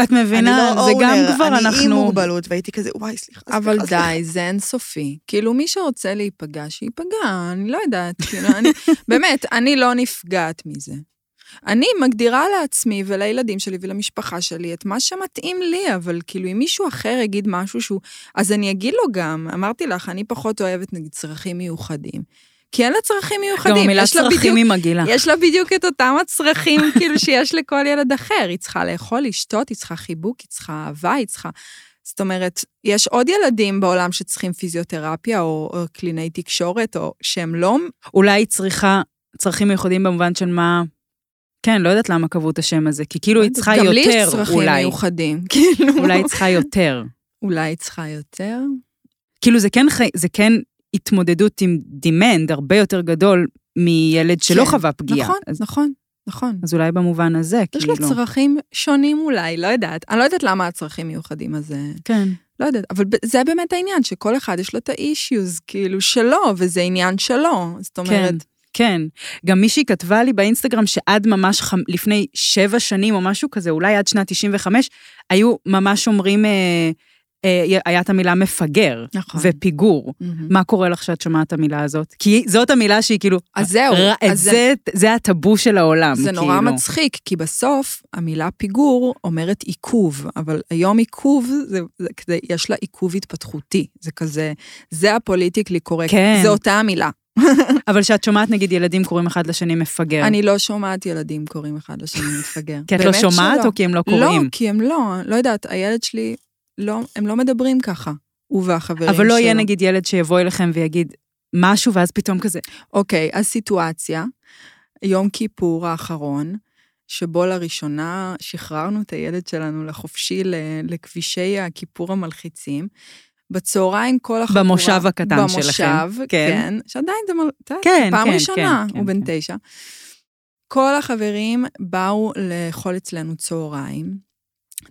את מבינה, אני לא זה גם אונר, כבר אני עם אנחנו... מוגבלות, והייתי כזה, וואי, סליחה, סליחה. אבל סליחה." די, זה אינסופי. כאילו, מי שרוצה להיפגע, שייפגע, אני לא יודעת. כאילו, אני, באמת, אני לא נפגעת מזה. אני מגדירה לעצמי ולילדים שלי ולמשפחה שלי את מה שמתאים לי, אבל כאילו, אם מישהו אחר יגיד משהו שהוא... אז אני אגיד לו גם, אמרתי לך, אני פחות אוהבת נגיד צרכים מיוחדים. כי אין לה צרכים מיוחדים. גם המילה צרכים בדיוק- היא מגעילה. יש לה בדיוק את אותם הצרכים כאילו שיש לכל ילד אחר. היא צריכה לאכול, לשתות, היא צריכה חיבוק, היא צריכה אהבה, היא צריכה... זאת אומרת, יש עוד ילדים בעולם שצריכים פיזיותרפיה או, או קלינאי תקשורת, או שהם לא... אולי היא צריכה צרכים מיוחדים במובן של מה... כן, לא יודעת למה קבעו את השם הזה, כי כאילו היא צריכה גם לי יש יותר, צרכים אולי. מיוחדים, כאילו. אולי היא צריכה יותר. אולי היא צריכה יותר? כאילו זה כן, חי- זה כן התמודדות עם דימנד הרבה יותר גדול מילד שלא כן, חווה פגיעה. נכון, אז, נכון, נכון. אז אולי במובן הזה, יש כאילו. לו צרכים שונים אולי, לא יודעת. אני לא יודעת למה הצרכים מיוחדים, אז... אה, כן. לא יודעת, אבל זה באמת העניין, שכל אחד יש לו את ה-issues, כאילו, שלו, וזה עניין שלו. זאת אומרת, כן, כן. גם מישהי כתבה לי באינסטגרם שעד ממש חמ... לפני שבע שנים או משהו כזה, אולי עד שנת 95, היו ממש אומרים, אה, אה, היה את המילה מפגר נכון. ופיגור. מהמם. מה קורה לך שאת שומעת את המילה הזאת? כי זאת המילה שהיא כאילו... אז זהו, ר- אז זה- זה, זה הטאבו של העולם, זה כאילו. נורא מצחיק, כי בסוף המילה פיגור אומרת עיכוב, אבל היום עיכוב, זה, זה כזה, יש לה עיכוב התפתחותי. זה כזה, זה הפוליטיקלי קורקט, כן. זה אותה המילה. אבל כשאת שומעת, נגיד, ילדים קוראים אחד לשני מפגר. אני לא שומעת ילדים קוראים אחד לשני מפגר. כי את לא שומעת שלא. או כי הם לא לא, קוראים? כי הם לא, לא יודעת, הילד שלי, לא, הם לא מדברים ככה, הוא והחברים שלו. אבל לא יהיה נגיד ילד שיבוא אליכם ויגיד משהו, ואז פתאום כזה, אוקיי, אז סיטואציה, יום כיפור האחרון, שבו לראשונה שחררנו את הילד שלנו לחופשי לכבישי הכיפור המלחיצים. בצהריים כל החבורה... במושב הקטן במושב, שלכם. כן. כן. כן, שעדיין זה... מל- כן, פעם כן, ראשונה, כן, הוא כן, בן כן. תשע. כל החברים באו לאכול אצלנו צהריים.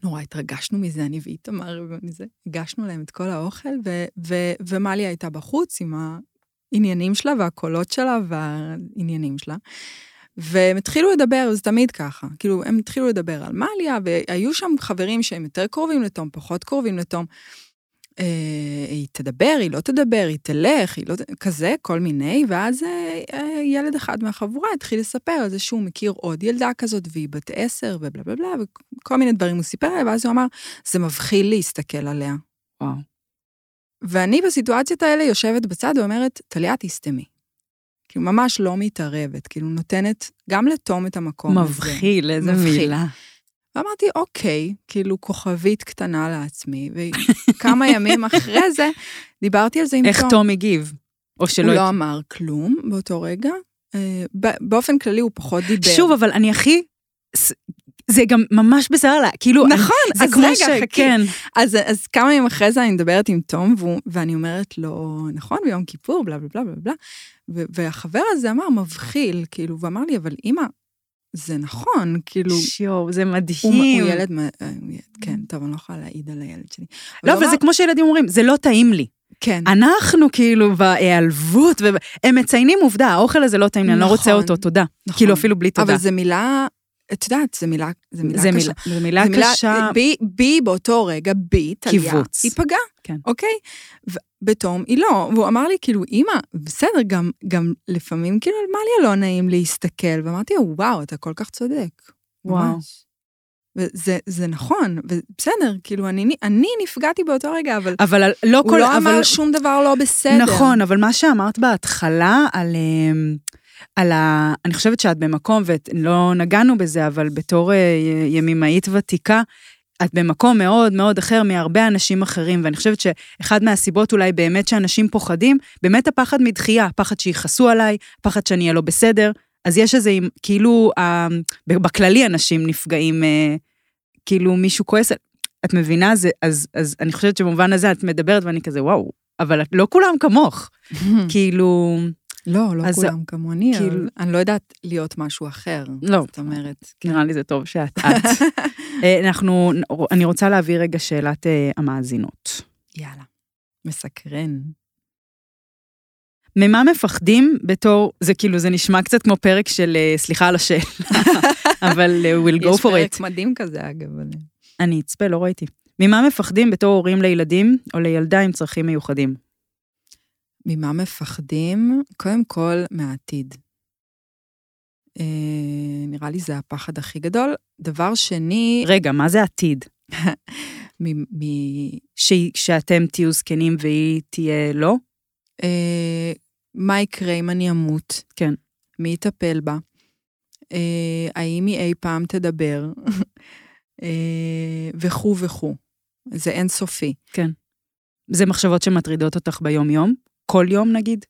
נורא התרגשנו מזה, אני ואיתמר ומזה. הגשנו להם את כל האוכל, ו- ו- ומליה הייתה בחוץ עם העניינים שלה והקולות שלה והעניינים שלה. והם התחילו לדבר, זה תמיד ככה. כאילו, הם התחילו לדבר על מליה, והיו שם חברים שהם יותר קרובים לתום, פחות קרובים לתום. אה, היא תדבר, היא לא תדבר, היא תלך, היא לא... כזה, כל מיני, ואז אה, אה, ילד אחד מהחבורה התחיל לספר על זה שהוא מכיר עוד ילדה כזאת, והיא בת עשר, ובלה בלה בלה, וכל מיני דברים הוא סיפר עליה, ואז הוא אמר, זה מבחיל להסתכל עליה. וואו. ואני בסיטואציות האלה יושבת בצד ואומרת, טליה, תסתמי. כאילו, ממש לא מתערבת, כאילו, נותנת גם לתום את המקום הזה. מבחיל, איזה מבחיל. מילה. ואמרתי, אוקיי, כאילו כוכבית קטנה לעצמי, וכמה ימים אחרי זה דיברתי על זה עם איך תום. תום הגיב? או שלא... הוא לא אמר כלום באותו רגע. אה, באופן כללי הוא פחות דיבר. שוב, אבל אני הכי... זה גם ממש בסדר לה, כאילו... אני- נכון, זה אז רגע, ש... חכי. כן. אז, אז כמה ימים אחרי זה אני מדברת עם תום, והוא, ואני אומרת לו, נכון, ביום כיפור, בלה בלה בלה בלה בלה, והחבר הזה אמר, מבחיל, כאילו, ואמר לי, אבל אימא, זה נכון, כאילו, שיו, זה מדהים. הוא אה, הוא ילד- כן, טוב, אני לא יכולה להעיד על הילד שלי. לא, אבל זה כמו שילדים אומרים, זה לא טעים לי. כן. אנחנו כאילו בהיעלבות, והם מציינים עובדה, האוכל הזה לא טעים לי, אני לא רוצה נכון, אותו, תודה. נכון. כאילו אפילו בלי תודה. אבל זו מילה, את יודעת, זו מילה, זו מילה זה קשה. זו מילה זו מילה- קשה. בי, בי באותו רגע, בי, טליה, קיבוץ. היא פגעה, כן. אוקיי? ובתום היא לא, והוא אמר לי, כאילו, אימא, בסדר, גם, גם לפעמים כאילו, מה לי לא נעים להסתכל? ואמרתי לו, וואו, אתה כל כך צודק. וואו. ממש. וזה זה נכון, ובסדר, כאילו, אני, אני נפגעתי באותו רגע, אבל אבל לא כל... הוא לא אבל- אמר שום דבר לא בסדר. נכון, אבל מה שאמרת בהתחלה על, אמ, על ה... אני חושבת שאת במקום, ולא נגענו בזה, אבל בתור אה, ימימאית ותיקה, את במקום מאוד מאוד אחר מהרבה אנשים אחרים, ואני חושבת שאחד מהסיבות אולי באמת שאנשים פוחדים, באמת הפחד מדחייה, הפחד שיכעסו עליי, פחד שאני אהיה לא בסדר, אז יש איזה, כאילו, אה, בכללי אנשים נפגעים, אה, כאילו מישהו כועס, את מבינה? זה, אז, אז אני חושבת שבמובן הזה את מדברת ואני כזה, וואו, אבל את- לא כולם כמוך. כאילו, לא, לא אז- כולם כמוני, כאילו- אבל אני לא יודעת להיות משהו אחר. לא. זאת אומרת, נראה לי זה טוב שאת את. אה, אנחנו, אני רוצה להביא רגע שאלת אה, המאזינות. יאללה, מסקרן. ממה מפחדים בתור, זה כאילו, זה נשמע קצת כמו פרק של, אה, סליחה על השאלה, אבל אה, we'll go יש for פרק it. מדהים כזה, אגב. אני אצפה, לא ראיתי. ממה מפחדים בתור הורים לילדים או לילדה עם צרכים מיוחדים? ממה מפחדים? קודם כל, מהעתיד. אה, נראה לי זה הפחד הכי גדול. דבר שני, רגע, מה זה עתיד? מ- מ- ש... שאתם תהיו זקנים והיא תהיה לא? אה, מה יקרה אם אני אמות? כן. מי יטפל בה? אה, האם היא אי פעם תדבר? אה, וכו' וכו'. זה אינסופי. זה מחשבות שמטרידות אותך ביום-יום? כל יום נגיד?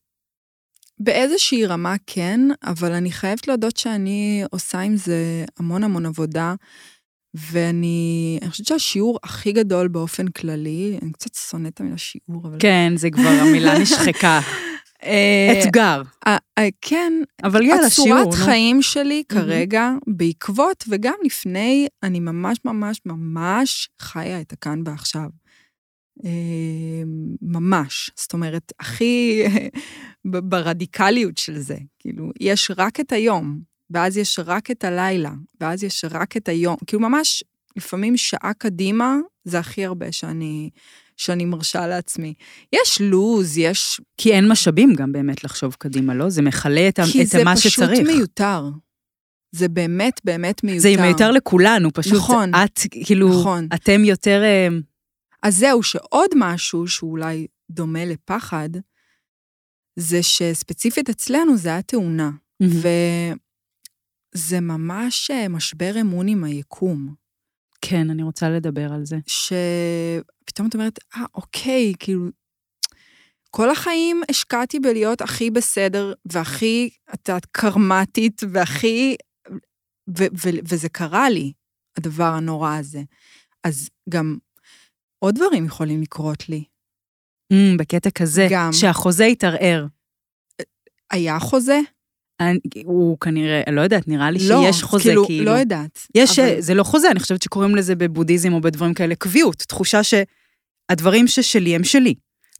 באיזושהי רמה כן, אבל אני חייבת להודות שאני עושה עם זה המון המון עבודה, ואני אני חושבת שהשיעור הכי גדול באופן כללי, אני קצת שונאת את המילה שיעור, אבל... כן, זה כבר המילה נשחקה. אה, אתגר. אה, אה, כן, אבל יאללה, שיעור, הצורת. חיים שלי כרגע, בעקבות וגם לפני, אני ממש ממש ממש חיה את הכאן ועכשיו. אה, ממש. זאת אומרת, הכי ברדיקליות של זה. כאילו, יש רק את היום, ואז יש רק את הלילה, ואז יש רק את היום. כאילו, ממש, לפעמים שעה קדימה, זה הכי הרבה שאני, שאני מרשה לעצמי. יש לו"ז, יש כי אין משאבים גם באמת לחשוב קדימה, לא? זה מכלה את, כי את זה מה פשוט שצריך. מיותר. זה באמת באמת מיותר. זה מיותר לכולנו, פשוט נכון. את, כאילו, נכון. אתם יותר... אז זהו, שעוד משהו שהוא אולי דומה לפחד, זה שספציפית אצלנו זה היה תאונה. וזה ממש אה, משבר אמון עם היקום. כן, אני רוצה לדבר על זה. שפתאום את אומרת, אה, אוקיי, כאילו, כל החיים השקעתי בלהיות הכי בסדר, והכי, את יודעת, קרמטית, והכי... ו- ו- וזה קרה לי, הדבר הנורא הזה. אז גם עוד דברים יכולים לקרות לי. Mm, בקטע כזה, גם. שהחוזה יתערער. היה חוזה? אני- הוא כנראה, לא יודעת, נראה לי לא, שיש חוזה, כאילו. כאילו. לא יודעת. יש, אבל- זה לא חוזה, אני חושבת שקוראים לזה בבודהיזם או בדברים כאלה קביעות, תחושה שהדברים ששלי הם שלי.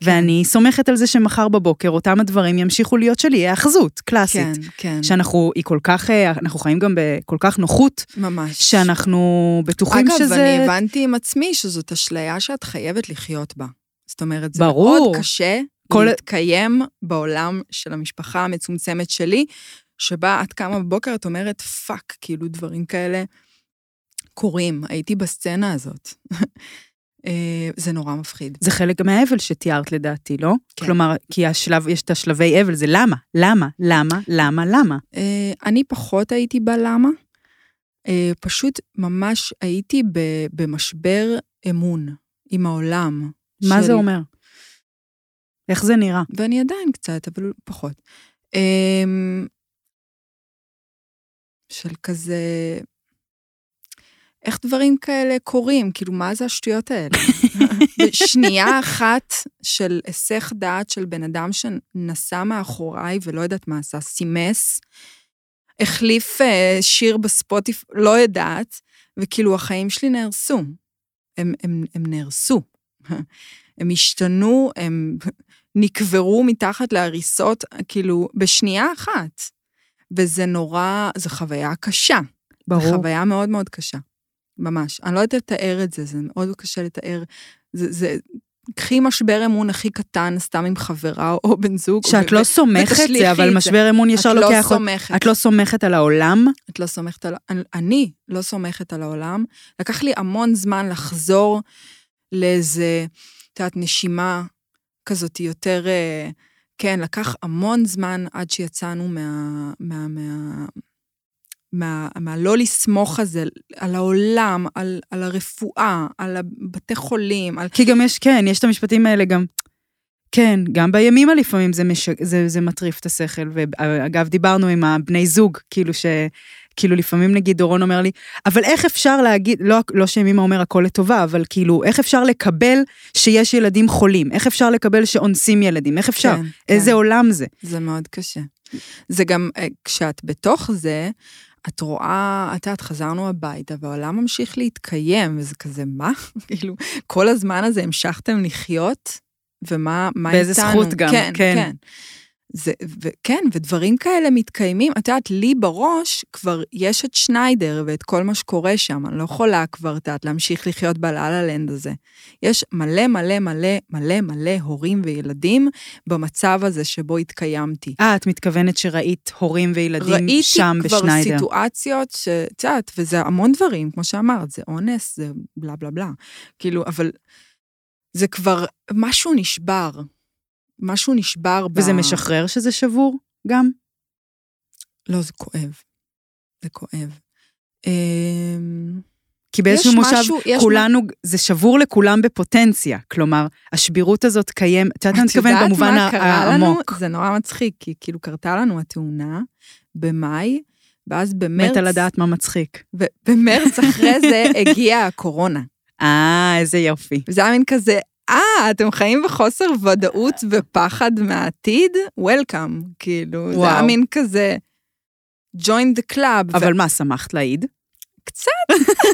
ואני סומכת על זה שמחר בבוקר אותם הדברים ימשיכו להיות שלי, היאחזות קלאסית. כן, כן, שאנחנו, היא כל כך, אה, אנחנו חיים גם בכל כך נוחות, ממש. שאנחנו בטוחים אגב, שזה... אני הבנתי עם עצמי שזאת אשליה שאת חייבת לחיות בה. זאת אומרת, זה ברור. מאוד קשה כל... להתקיים בעולם של המשפחה המצומצמת שלי, שבה את קמה בבוקר, את אומרת, fuck, כאילו דברים כאלה קורים. הייתי בסצנה הזאת. אה, זה נורא מפחיד. זה חלק מהאבל שתיארת לדעתי, לא? כן. כלומר, כי השלב, יש את השלבי אבל, זה למה? למה? למה? למה? למה? אה, אני פחות הייתי בלמה. אה, פשוט ממש הייתי במשבר אמון עם העולם. מה של- זה אומר? איך זה נראה? ואני עדיין קצת, אבל פחות. אמ, של כזה... איך דברים כאלה קורים? כאילו, מה זה השטויות האלה? בשנייה אחת של היסח דעת של בן אדם שנסע מאחוריי ולא יודעת מה עשה, סימס, החליף אה, שיר בספוטיפ, לא יודעת, וכאילו החיים שלי נהרסו. הם, הם, הם נהרסו. הם השתנו, הם נקברו מתחת להריסות, כאילו, בשנייה אחת. וזה נורא, זו חוויה קשה. ברור. חוויה מאוד מאוד קשה. ממש. אני לא יודעת לתאר את זה, זה מאוד קשה לתאר. זה, זה, קחי משבר אמון הכי קטן, סתם עם חברה או בן זוג. שאת לא סומכת, זה, אבל משבר אמון ישר את לא לוקח... סומכת. את לא סומכת על העולם? את לא סומכת על... אני- אני לא סומכת על העולם. לקח לי המון זמן לחזור לאיזה, את יודעת, נשימה כזאת יותר... אה, כן, לקח המון זמן עד שיצאנו מה... מה, מה מה, מה לא לסמוך הזה, על העולם, על, על הרפואה, על הבתי חולים, על... כי גם יש, כן, יש את המשפטים האלה גם... כן, גם בימימה לפעמים זה, מש... זה, זה מטריף את השכל, ואגב, דיברנו עם הבני זוג, כאילו ש... כאילו לפעמים נגיד דורון אומר לי, אבל איך אפשר להגיד, לא, לא שימימה אומר הכל לטובה, אבל כאילו, איך אפשר לקבל שיש ילדים חולים? איך אפשר לקבל שאונסים ילדים? איך אפשר? כן, איזה כן. עולם זה? זה מאוד קשה. זה גם, אה, כשאת בתוך זה, את רואה, את יודעת, חזרנו הביתה, והעולם ממשיך להתקיים, וזה כזה, מה? כאילו, כל הזמן הזה המשכתם לחיות, ומה מה באיזה איתנו? זכות גם, כן, כן. כן. זה, וכן, ודברים כאלה מתקיימים. את יודעת, לי בראש כבר יש את שניידר ואת כל מה שקורה שם, אני לא יכולה כבר, את יודעת, להמשיך לחיות בלה לנד הזה. יש מלא מלא מלא מלא מלא הורים וילדים במצב הזה שבו התקיימתי. אה, את מתכוונת שראית הורים וילדים שם בשניידר. ראיתי כבר סיטואציות שאת יודעת, וזה המון דברים, כמו שאמרת, זה אונס, זה בלה בלה בלה. כאילו, אבל זה כבר, משהו נשבר. משהו נשבר ב... וזה משחרר שזה שבור גם? לא, זה כואב. זה כואב. אמ, כי באיזשהו מושב, משהו, כולנו, מה... זה שבור לכולם בפוטנציה. כלומר, השבירות הזאת קיים, את יודעת מה אני מתכוונת במובן העמוק. זה נורא מצחיק, כי כאילו קרתה לנו התאונה במאי, ואז במרץ... מתה לדעת מה מצחיק. ובמרץ אחרי זה הגיעה הקורונה. אה, איזה יופי. זה היה מין כזה, אה, אתם חיים בחוסר ודאות ופחד מהעתיד? וולקאם, כאילו, וואו. זה היה מין כזה, join the club. אבל ו... מה, שמחת להעיד? קצת.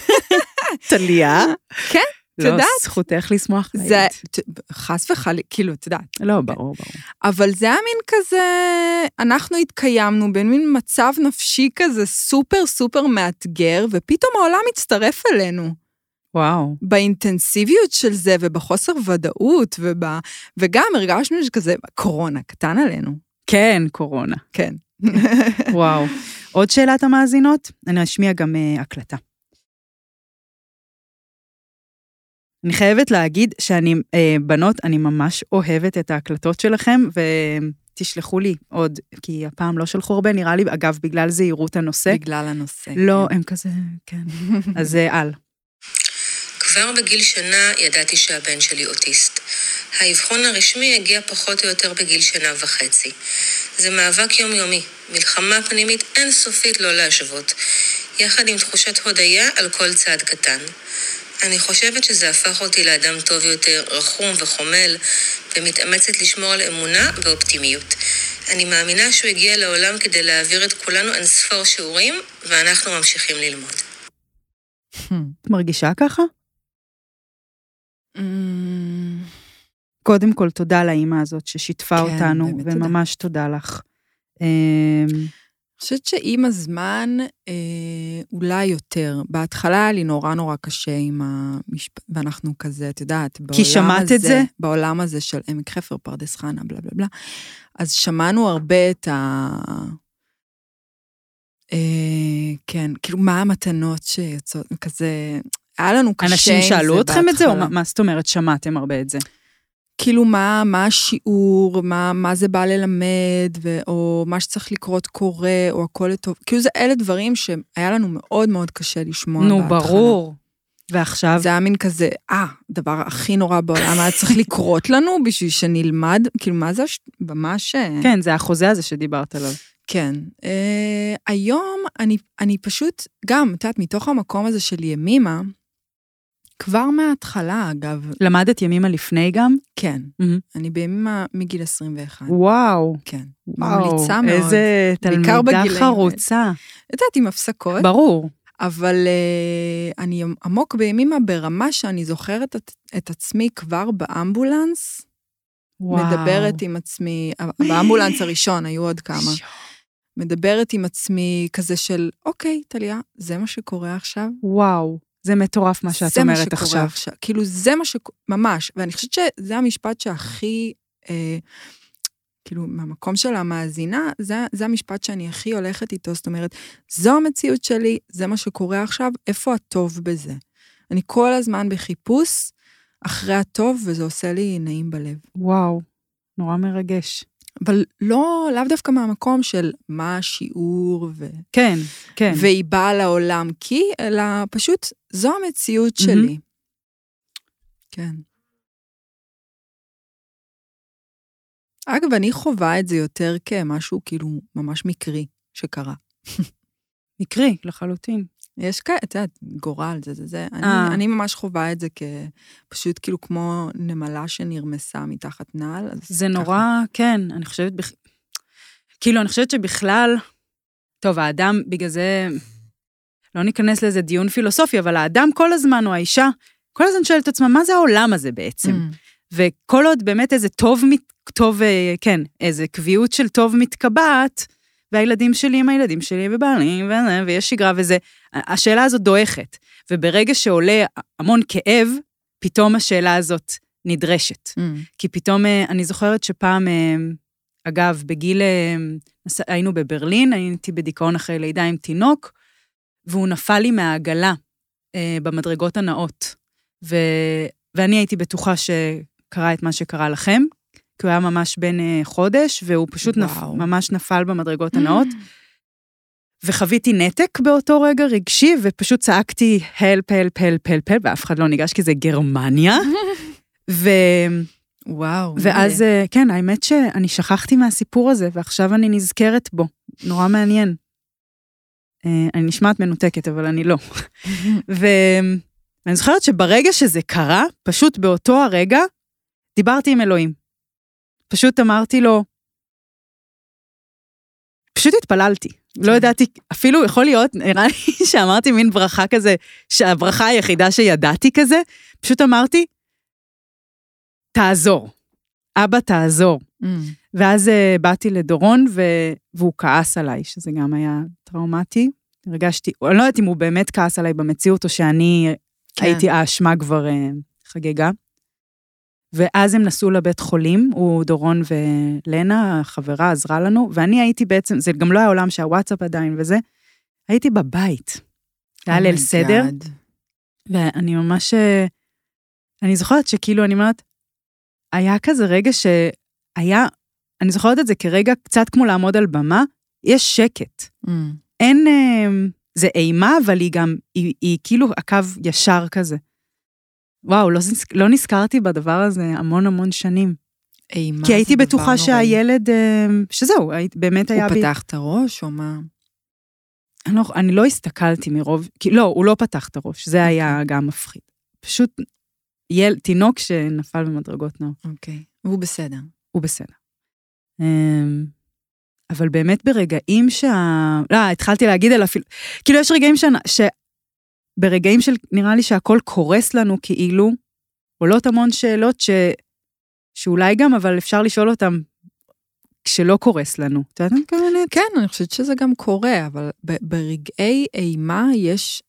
טליה? כן, את לא, יודעת. לא, זכותך לשמוח להעיד. זה, חס וחלילה, כאילו, את יודעת. לא, ברור, ברור. אבל זה היה מין כזה, אנחנו התקיימנו בין מין מצב נפשי כזה סופר סופר מאתגר, ופתאום העולם הצטרף אלינו. וואו. באינטנסיביות של זה ובחוסר ודאות, וב... וגם הרגשנו שכזה, קורונה, קטן עלינו. כן, קורונה. כן. וואו. עוד שאלת המאזינות? אני אשמיע גם uh, הקלטה. אני חייבת להגיד שאני, uh, בנות, אני ממש אוהבת את ההקלטות שלכם, ותשלחו לי עוד, כי הפעם לא שלחו הרבה, נראה לי, אגב, בגלל זהירות הנושא. בגלל הנושא. לא, כן. הם כזה, כן. אז uh, על. כבר בגיל שנה ידעתי שהבן שלי אוטיסט. האבחון הרשמי הגיע פחות או יותר בגיל שנה וחצי. זה מאבק יומיומי, מלחמה פנימית אינסופית לא להשוות, יחד עם תחושת הודיה על כל צעד קטן. אני חושבת שזה הפך אותי לאדם טוב יותר, רחום וחומל, ומתאמצת לשמור על אמונה ואופטימיות. אני מאמינה שהוא הגיע לעולם כדי להעביר את כולנו אינספור שיעורים, ואנחנו ממשיכים ללמוד. את מרגישה ככה? קודם כל, תודה לאימא הזאת ששיתפה כן, אותנו, וממש תודה. תודה לך. אמ, אני חושבת שעם הזמן, אה, אולי יותר. בהתחלה היה לי נורא נורא קשה עם המשפט, ואנחנו כזה, את יודעת, בעולם הזה... כי שמעת הזה, את זה? בעולם הזה של עמק חפר, פרדס חנה, בלה בלה בלה. אז שמענו הרבה את ה... אה, כן, כאילו, מה המתנות שיוצאות, כזה... היה לנו קשה עם זה בהתחלה. אנשים שאלו אתכם את זה, או מה, מה זאת אומרת שמעתם הרבה את זה? כאילו, מה, מה השיעור, מה, מה זה בא ללמד, ו, או מה שצריך לקרות קורה, או הכל לטוב. כאילו, זה אלה דברים שהיה לנו מאוד מאוד קשה לשמוע נו, בהתחלה. ברור. ועכשיו? זה היה מין כזה, אה, הדבר הכי נורא בעולם היה צריך לקרות לנו בשביל שנלמד, כאילו, מה זה, ממש... אה, כן, זה החוזה הזה שדיברת עליו. כן. אה, היום אני, אני פשוט, גם, את יודעת, מתוך המקום הזה של ימימה, כבר מההתחלה, אגב. למדת ימימה לפני גם? כן. Mm-hmm. אני בימימה מגיל 21. וואו. כן. וואו, ממליצה מאוד. איזה תלמידה חרוצה. יודעת, עם הפסקות. ברור. אבל uh, אני עמוק בימימה ברמה שאני זוכרת את, את עצמי כבר באמבולנס. וואו. מדברת עם עצמי, באמבולנס הראשון, היו עוד כמה. מדברת עם עצמי כזה של, אוקיי, טליה, זה מה שקורה עכשיו. וואו. זה מטורף מה שאת אומרת עכשיו. זה מה שקורה עכשיו. כאילו, זה מה ש... ממש. ואני חושבת שזה המשפט שהכי... אה, כאילו, מהמקום של המאזינה, זה, זה המשפט שאני הכי הולכת איתו, זאת אומרת, זו המציאות שלי, זה מה שקורה עכשיו, איפה הטוב בזה? אני כל הזמן בחיפוש אחרי הטוב, וזה עושה לי נעים בלב. וואו, נורא מרגש. אבל לא, לאו דווקא מהמקום של מה השיעור ו... כן, כן. והיא באה לעולם כי, אלא פשוט זו המציאות שלי. כן. אגב, אני חווה את זה יותר כמשהו כאילו ממש מקרי שקרה. מקרי, לחלוטין. יש כאלה, את יודעת, גורל, זה זה זה. אני, אה. אני ממש חווה את זה כפשוט כאילו כמו נמלה שנרמסה מתחת נעל. זה ככה. נורא, כן, אני חושבת, בכ... כאילו, אני חושבת שבכלל, טוב, האדם, בגלל זה, לא ניכנס לאיזה דיון פילוסופי, אבל האדם כל הזמן, או האישה, כל הזמן שואלת את עצמה, מה זה העולם הזה בעצם? Mm. וכל עוד באמת איזה טוב טוב, אה, כן, איזה קביעות של טוב מתקבעת, והילדים שלי הם הילדים שלי ובעלי, וזה, ויש שגרה וזה. השאלה הזאת דועכת, וברגע שעולה המון כאב, פתאום השאלה הזאת נדרשת. Mm. כי פתאום, אה, אני זוכרת שפעם, אה, אגב, בגיל, אה, היינו בברלין, הייתי בדיכאון אחרי לידה עם תינוק, והוא נפל לי מהעגלה במדרגות הנאות. ו, ואני הייתי בטוחה שקרה את מה שקרה לכם, כי הוא היה ממש בן אה, חודש, והוא פשוט נפ. ממש נפל במדרגות הנאות. וחוויתי נתק באותו רגע רגשי, ופשוט צעקתי, הלפ, הלפ, הלפ, הלפ, הלפ, ואף אחד לא ניגש כי זה גרמניה. ו... וואו. ואז, מלא. אה, כן, האמת שאני שכחתי מהסיפור הזה, ועכשיו אני נזכרת בו. נורא מעניין. אה, אני נשמעת מנותקת, אבל אני לא. ואני זוכרת שברגע שזה קרה, פשוט באותו הרגע, דיברתי עם אלוהים. פשוט אמרתי לו, פשוט התפללתי. לא ידעתי, אפילו יכול להיות, נראה לי שאמרתי מין ברכה כזה, שהברכה היחידה שידעתי כזה, פשוט אמרתי, תעזור. אבא, תעזור. Mm. ואז uh, באתי לדורון, ו... והוא כעס עליי, שזה גם היה טראומטי. הרגשתי, אני לא יודעת אם הוא באמת כעס עליי במציאות, או שאני כן. הייתי האשמה כבר uh, חגגה. ואז הם נסעו לבית חולים, הוא, דורון ולנה, החברה, עזרה לנו, ואני הייתי בעצם, זה גם לא היה עולם שהוואטסאפ עדיין וזה, הייתי בבית. היה ליל Oh my סדר, God. ואני ממש... אה, אני זוכרת שכאילו, אני אומרת, היה כזה רגע שהיה, אני זוכרת את זה כרגע קצת כמו לעמוד על במה, יש שקט. Mm. אין, אה, זה אימה, אבל היא גם, היא, היא כאילו הקו ישר כזה. וואו, לא, לא נזכרתי בדבר הזה המון המון שנים. אימה כי הייתי בטוחה. שהילד, אה, שזהו, באמת היה הוא בי... פתח את הראש או מה? אני לא, אני לא הסתכלתי מרוב, כי לא, הוא לא פתח את הראש, זה היה גם מפחיד. פשוט יל, תינוק שנפל במדרגות נאור, אוקיי. הוא בסדר. הוא בסדר. אמ, אבל באמת ברגעים שה... לא, התחלתי להגיד על אפילו... כאילו, יש רגעים ש... ברגעים של, נראה לי שהכל קורס לנו כאילו, עולות המון שאלות ש... שאולי גם, אבל אפשר לשאול אותן כשלא קורס לנו. את יודעת מה אני מתכוונת? כן, אני חושבת שזה גם קורה, אבל ברגעי אימה יש,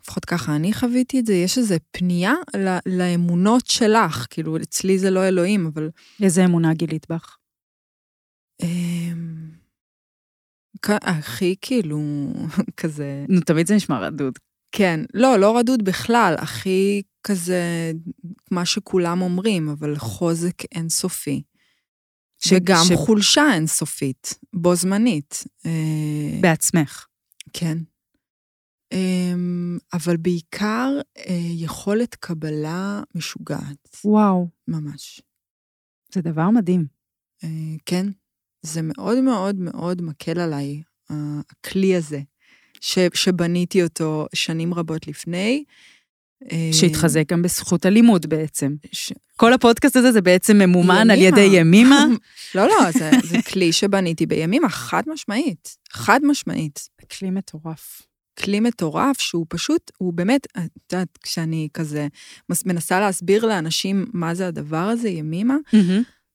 לפחות ככה אני חוויתי את זה, יש איזו פנייה ל- לאמונות שלך, כאילו, אצלי זה לא אלוהים, אבל... איזה אמונה גילית בך? אמ, הכי כאילו, כזה... נו, תמיד זה נשמע רדוד. כן, לא, לא רדוד בכלל, הכי כזה, מה שכולם אומרים, אבל חוזק אינסופי. ש- וגם ש- חולשה אינסופית, בו זמנית. אה, בעצמך. כן. אמ, אבל בעיקר אה, יכולת קבלה משוגעת, וואו, ממש. זה דבר מדהים. אה, כן, זה מאוד מאוד מאוד מקל עליי, הכלי הזה, ש, שבניתי אותו שנים רבות לפני. אה, שהתחזק גם בזכות הלימוד בעצם. ש... כל הפודקאסט הזה זה בעצם ממומן על ידי ימימה. לא, לא, זה, זה כלי שבניתי בימימה, חד משמעית, חד משמעית. כלי מטורף. כלי מטורף שהוא פשוט, הוא באמת, את יודעת, כשאני כזה מנסה להסביר לאנשים מה זה הדבר הזה, ימימה,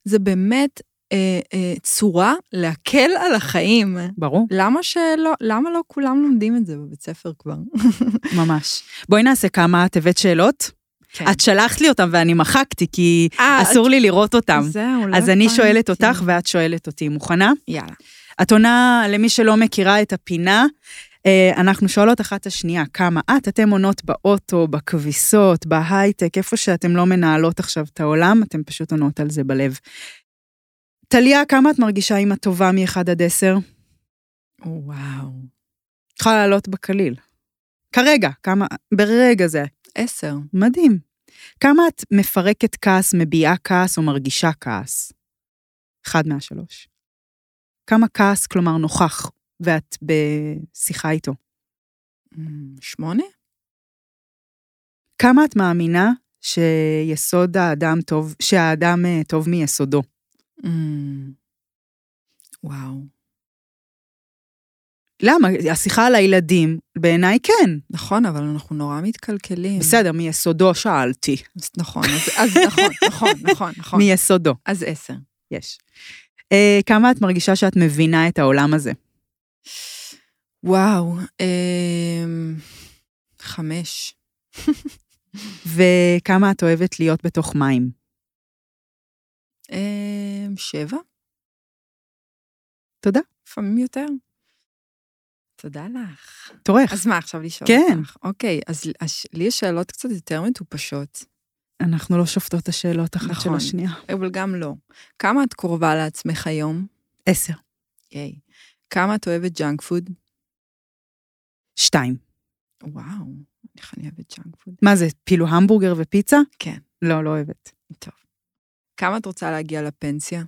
זה באמת אה, אה, צורה להקל על החיים. ברור, למה שלא, למה לא כולם לומדים את זה בבית ספר כבר? ממש. בואי נעשה כמה, את הבאת שאלות? כן. את שלחת לי אותם ואני מחקתי, כי אה, אסור לי לראות אותם. זהו, לא אז אני שואלת הבנתי. אותך ואת שואלת אותי. מוכנה? יאללה. את עונה, למי שלא מכירה את הפינה, אה, אנחנו שואלות אחת את השנייה, כמה את, אתם עונות באוטו, בכביסות, בהייטק, איפה שאתם לא מנהלות עכשיו את העולם, אתם פשוט עונות על זה בלב. טליה, כמה את מרגישה עם הטובה מ-1 עד 10? וואו. יכולה לעלות בקליל. כרגע, כמה, ברגע זה. עשר. מדהים. כמה את מפרקת כעס, מביעה כעס או מרגישה כעס? אחד מהשלוש. כמה כעס, כלומר, נוכח, ואת בשיחה איתו? אמ, שמונה? כמה את מאמינה שיסוד האדם טוב, שהאדם אה, טוב מיסודו? אמ, וואו. למה? השיחה על הילדים, בעיניי כן. נכון, אבל אנחנו נורא מתקלקלים. בסדר, מיסודו שאלתי. אז נכון, אז, אז נכון, נכון, נכון, נכון. מיסודו, אז עשר. יש. אה, כמה את מרגישה שאת מבינה את העולם הזה? וואו, אמ, חמש. וכמה את אוהבת להיות בתוך מים? אמ, שבע, תודה. לפעמים יותר. תודה לך. תורך. אז מה, עכשיו לשאול כן. אותך? אוקיי, אז הש- לי יש שאלות קצת יותר מטופשות, אנחנו לא שופטות את השאלות אחת של נכון. השנייה. אבל גם לא. כמה את קרובה לעצמך היום? עשר. ייי. כמה את אוהבת ג'אנק פוד? שתיים. וואו, איך אני אוהבת ג'אנק פוד. מה זה, כאילו המבורגר ופיצה? כן. לא, לא אוהבת. טוב. כמה את רוצה להגיע לפנסיה?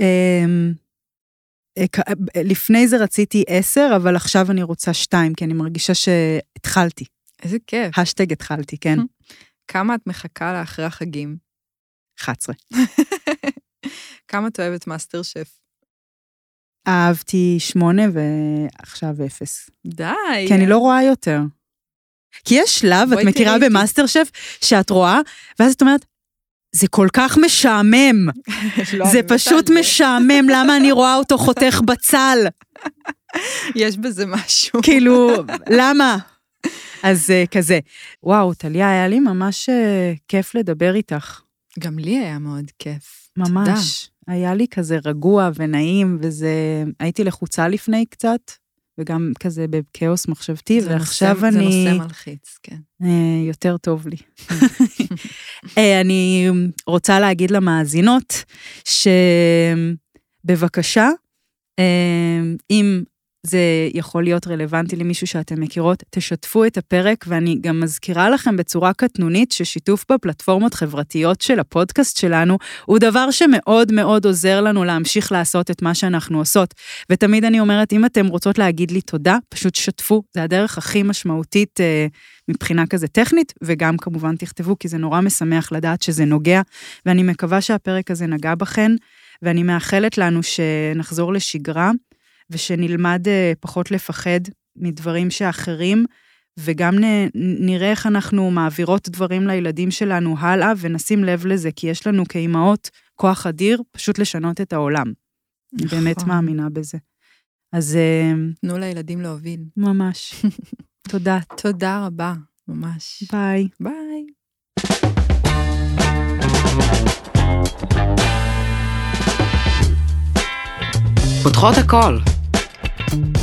אמ, אה, אה, לפני זה רציתי עשר, אבל עכשיו אני רוצה שתיים, כי אני מרגישה שהתחלתי. איזה כיף. השטג התחלתי, כן. כמה את מחכה לאחרי החגים? 11. כמה את אוהבת מאסטר שף? אהבתי שמונה ועכשיו אפס. די. כי אני לא רואה יותר. כי יש שלב, את מכירה. במאסטר שף, שאת רואה, ואז את אומרת, זה כל כך משעמם, לא, זה מתה פשוט. משעמם, למה אני רואה אותו חותך בצל? יש בזה משהו. כאילו, למה? אז אה, כזה. וואו, טליה, היה לי ממש אה, כיף לדבר איתך. גם לי היה מאוד כיף. ממש. היה לי כזה רגוע ונעים, וזה... הייתי לחוצה לפני קצת, וגם כזה בכאוס מחשבתי, זה ועכשיו נושא, אני... זה נושא מלחיץ, כן. אה, יותר טוב לי. אה, אני רוצה להגיד למאזינות, שבבקשה, אה, אם זה יכול להיות רלוונטי למישהו שאתם מכירות, תשתפו את הפרק, ואני גם מזכירה לכם בצורה קטנונית ששיתוף בפלטפורמות חברתיות של הפודקאסט שלנו הוא דבר שמאוד מאוד עוזר לנו להמשיך לעשות את מה שאנחנו עושות. ותמיד אני אומרת, אם אתם רוצות להגיד לי תודה, פשוט שתפו, זה הדרך הכי משמעותית אה, מבחינה כזה טכנית, וגם כמובן תכתבו, כי זה נורא משמח לדעת שזה נוגע, ואני מקווה שהפרק הזה נגע בכן, ואני מאחלת לנו שנחזור לשגרה, ושנלמד אה, פחות לפחד מדברים שאחרים, וגם נראה איך אנחנו מעבירות דברים לילדים שלנו הלאה, ונשים לב לזה, כי יש לנו כאימהות כוח אדיר פשוט לשנות את העולם. אני באמת נכון. מאמינה בזה. אז אה, תנו לילדים להוביל. ממש. תודה. תודה רבה, ממש. ביי. ביי. פותחות הכל. you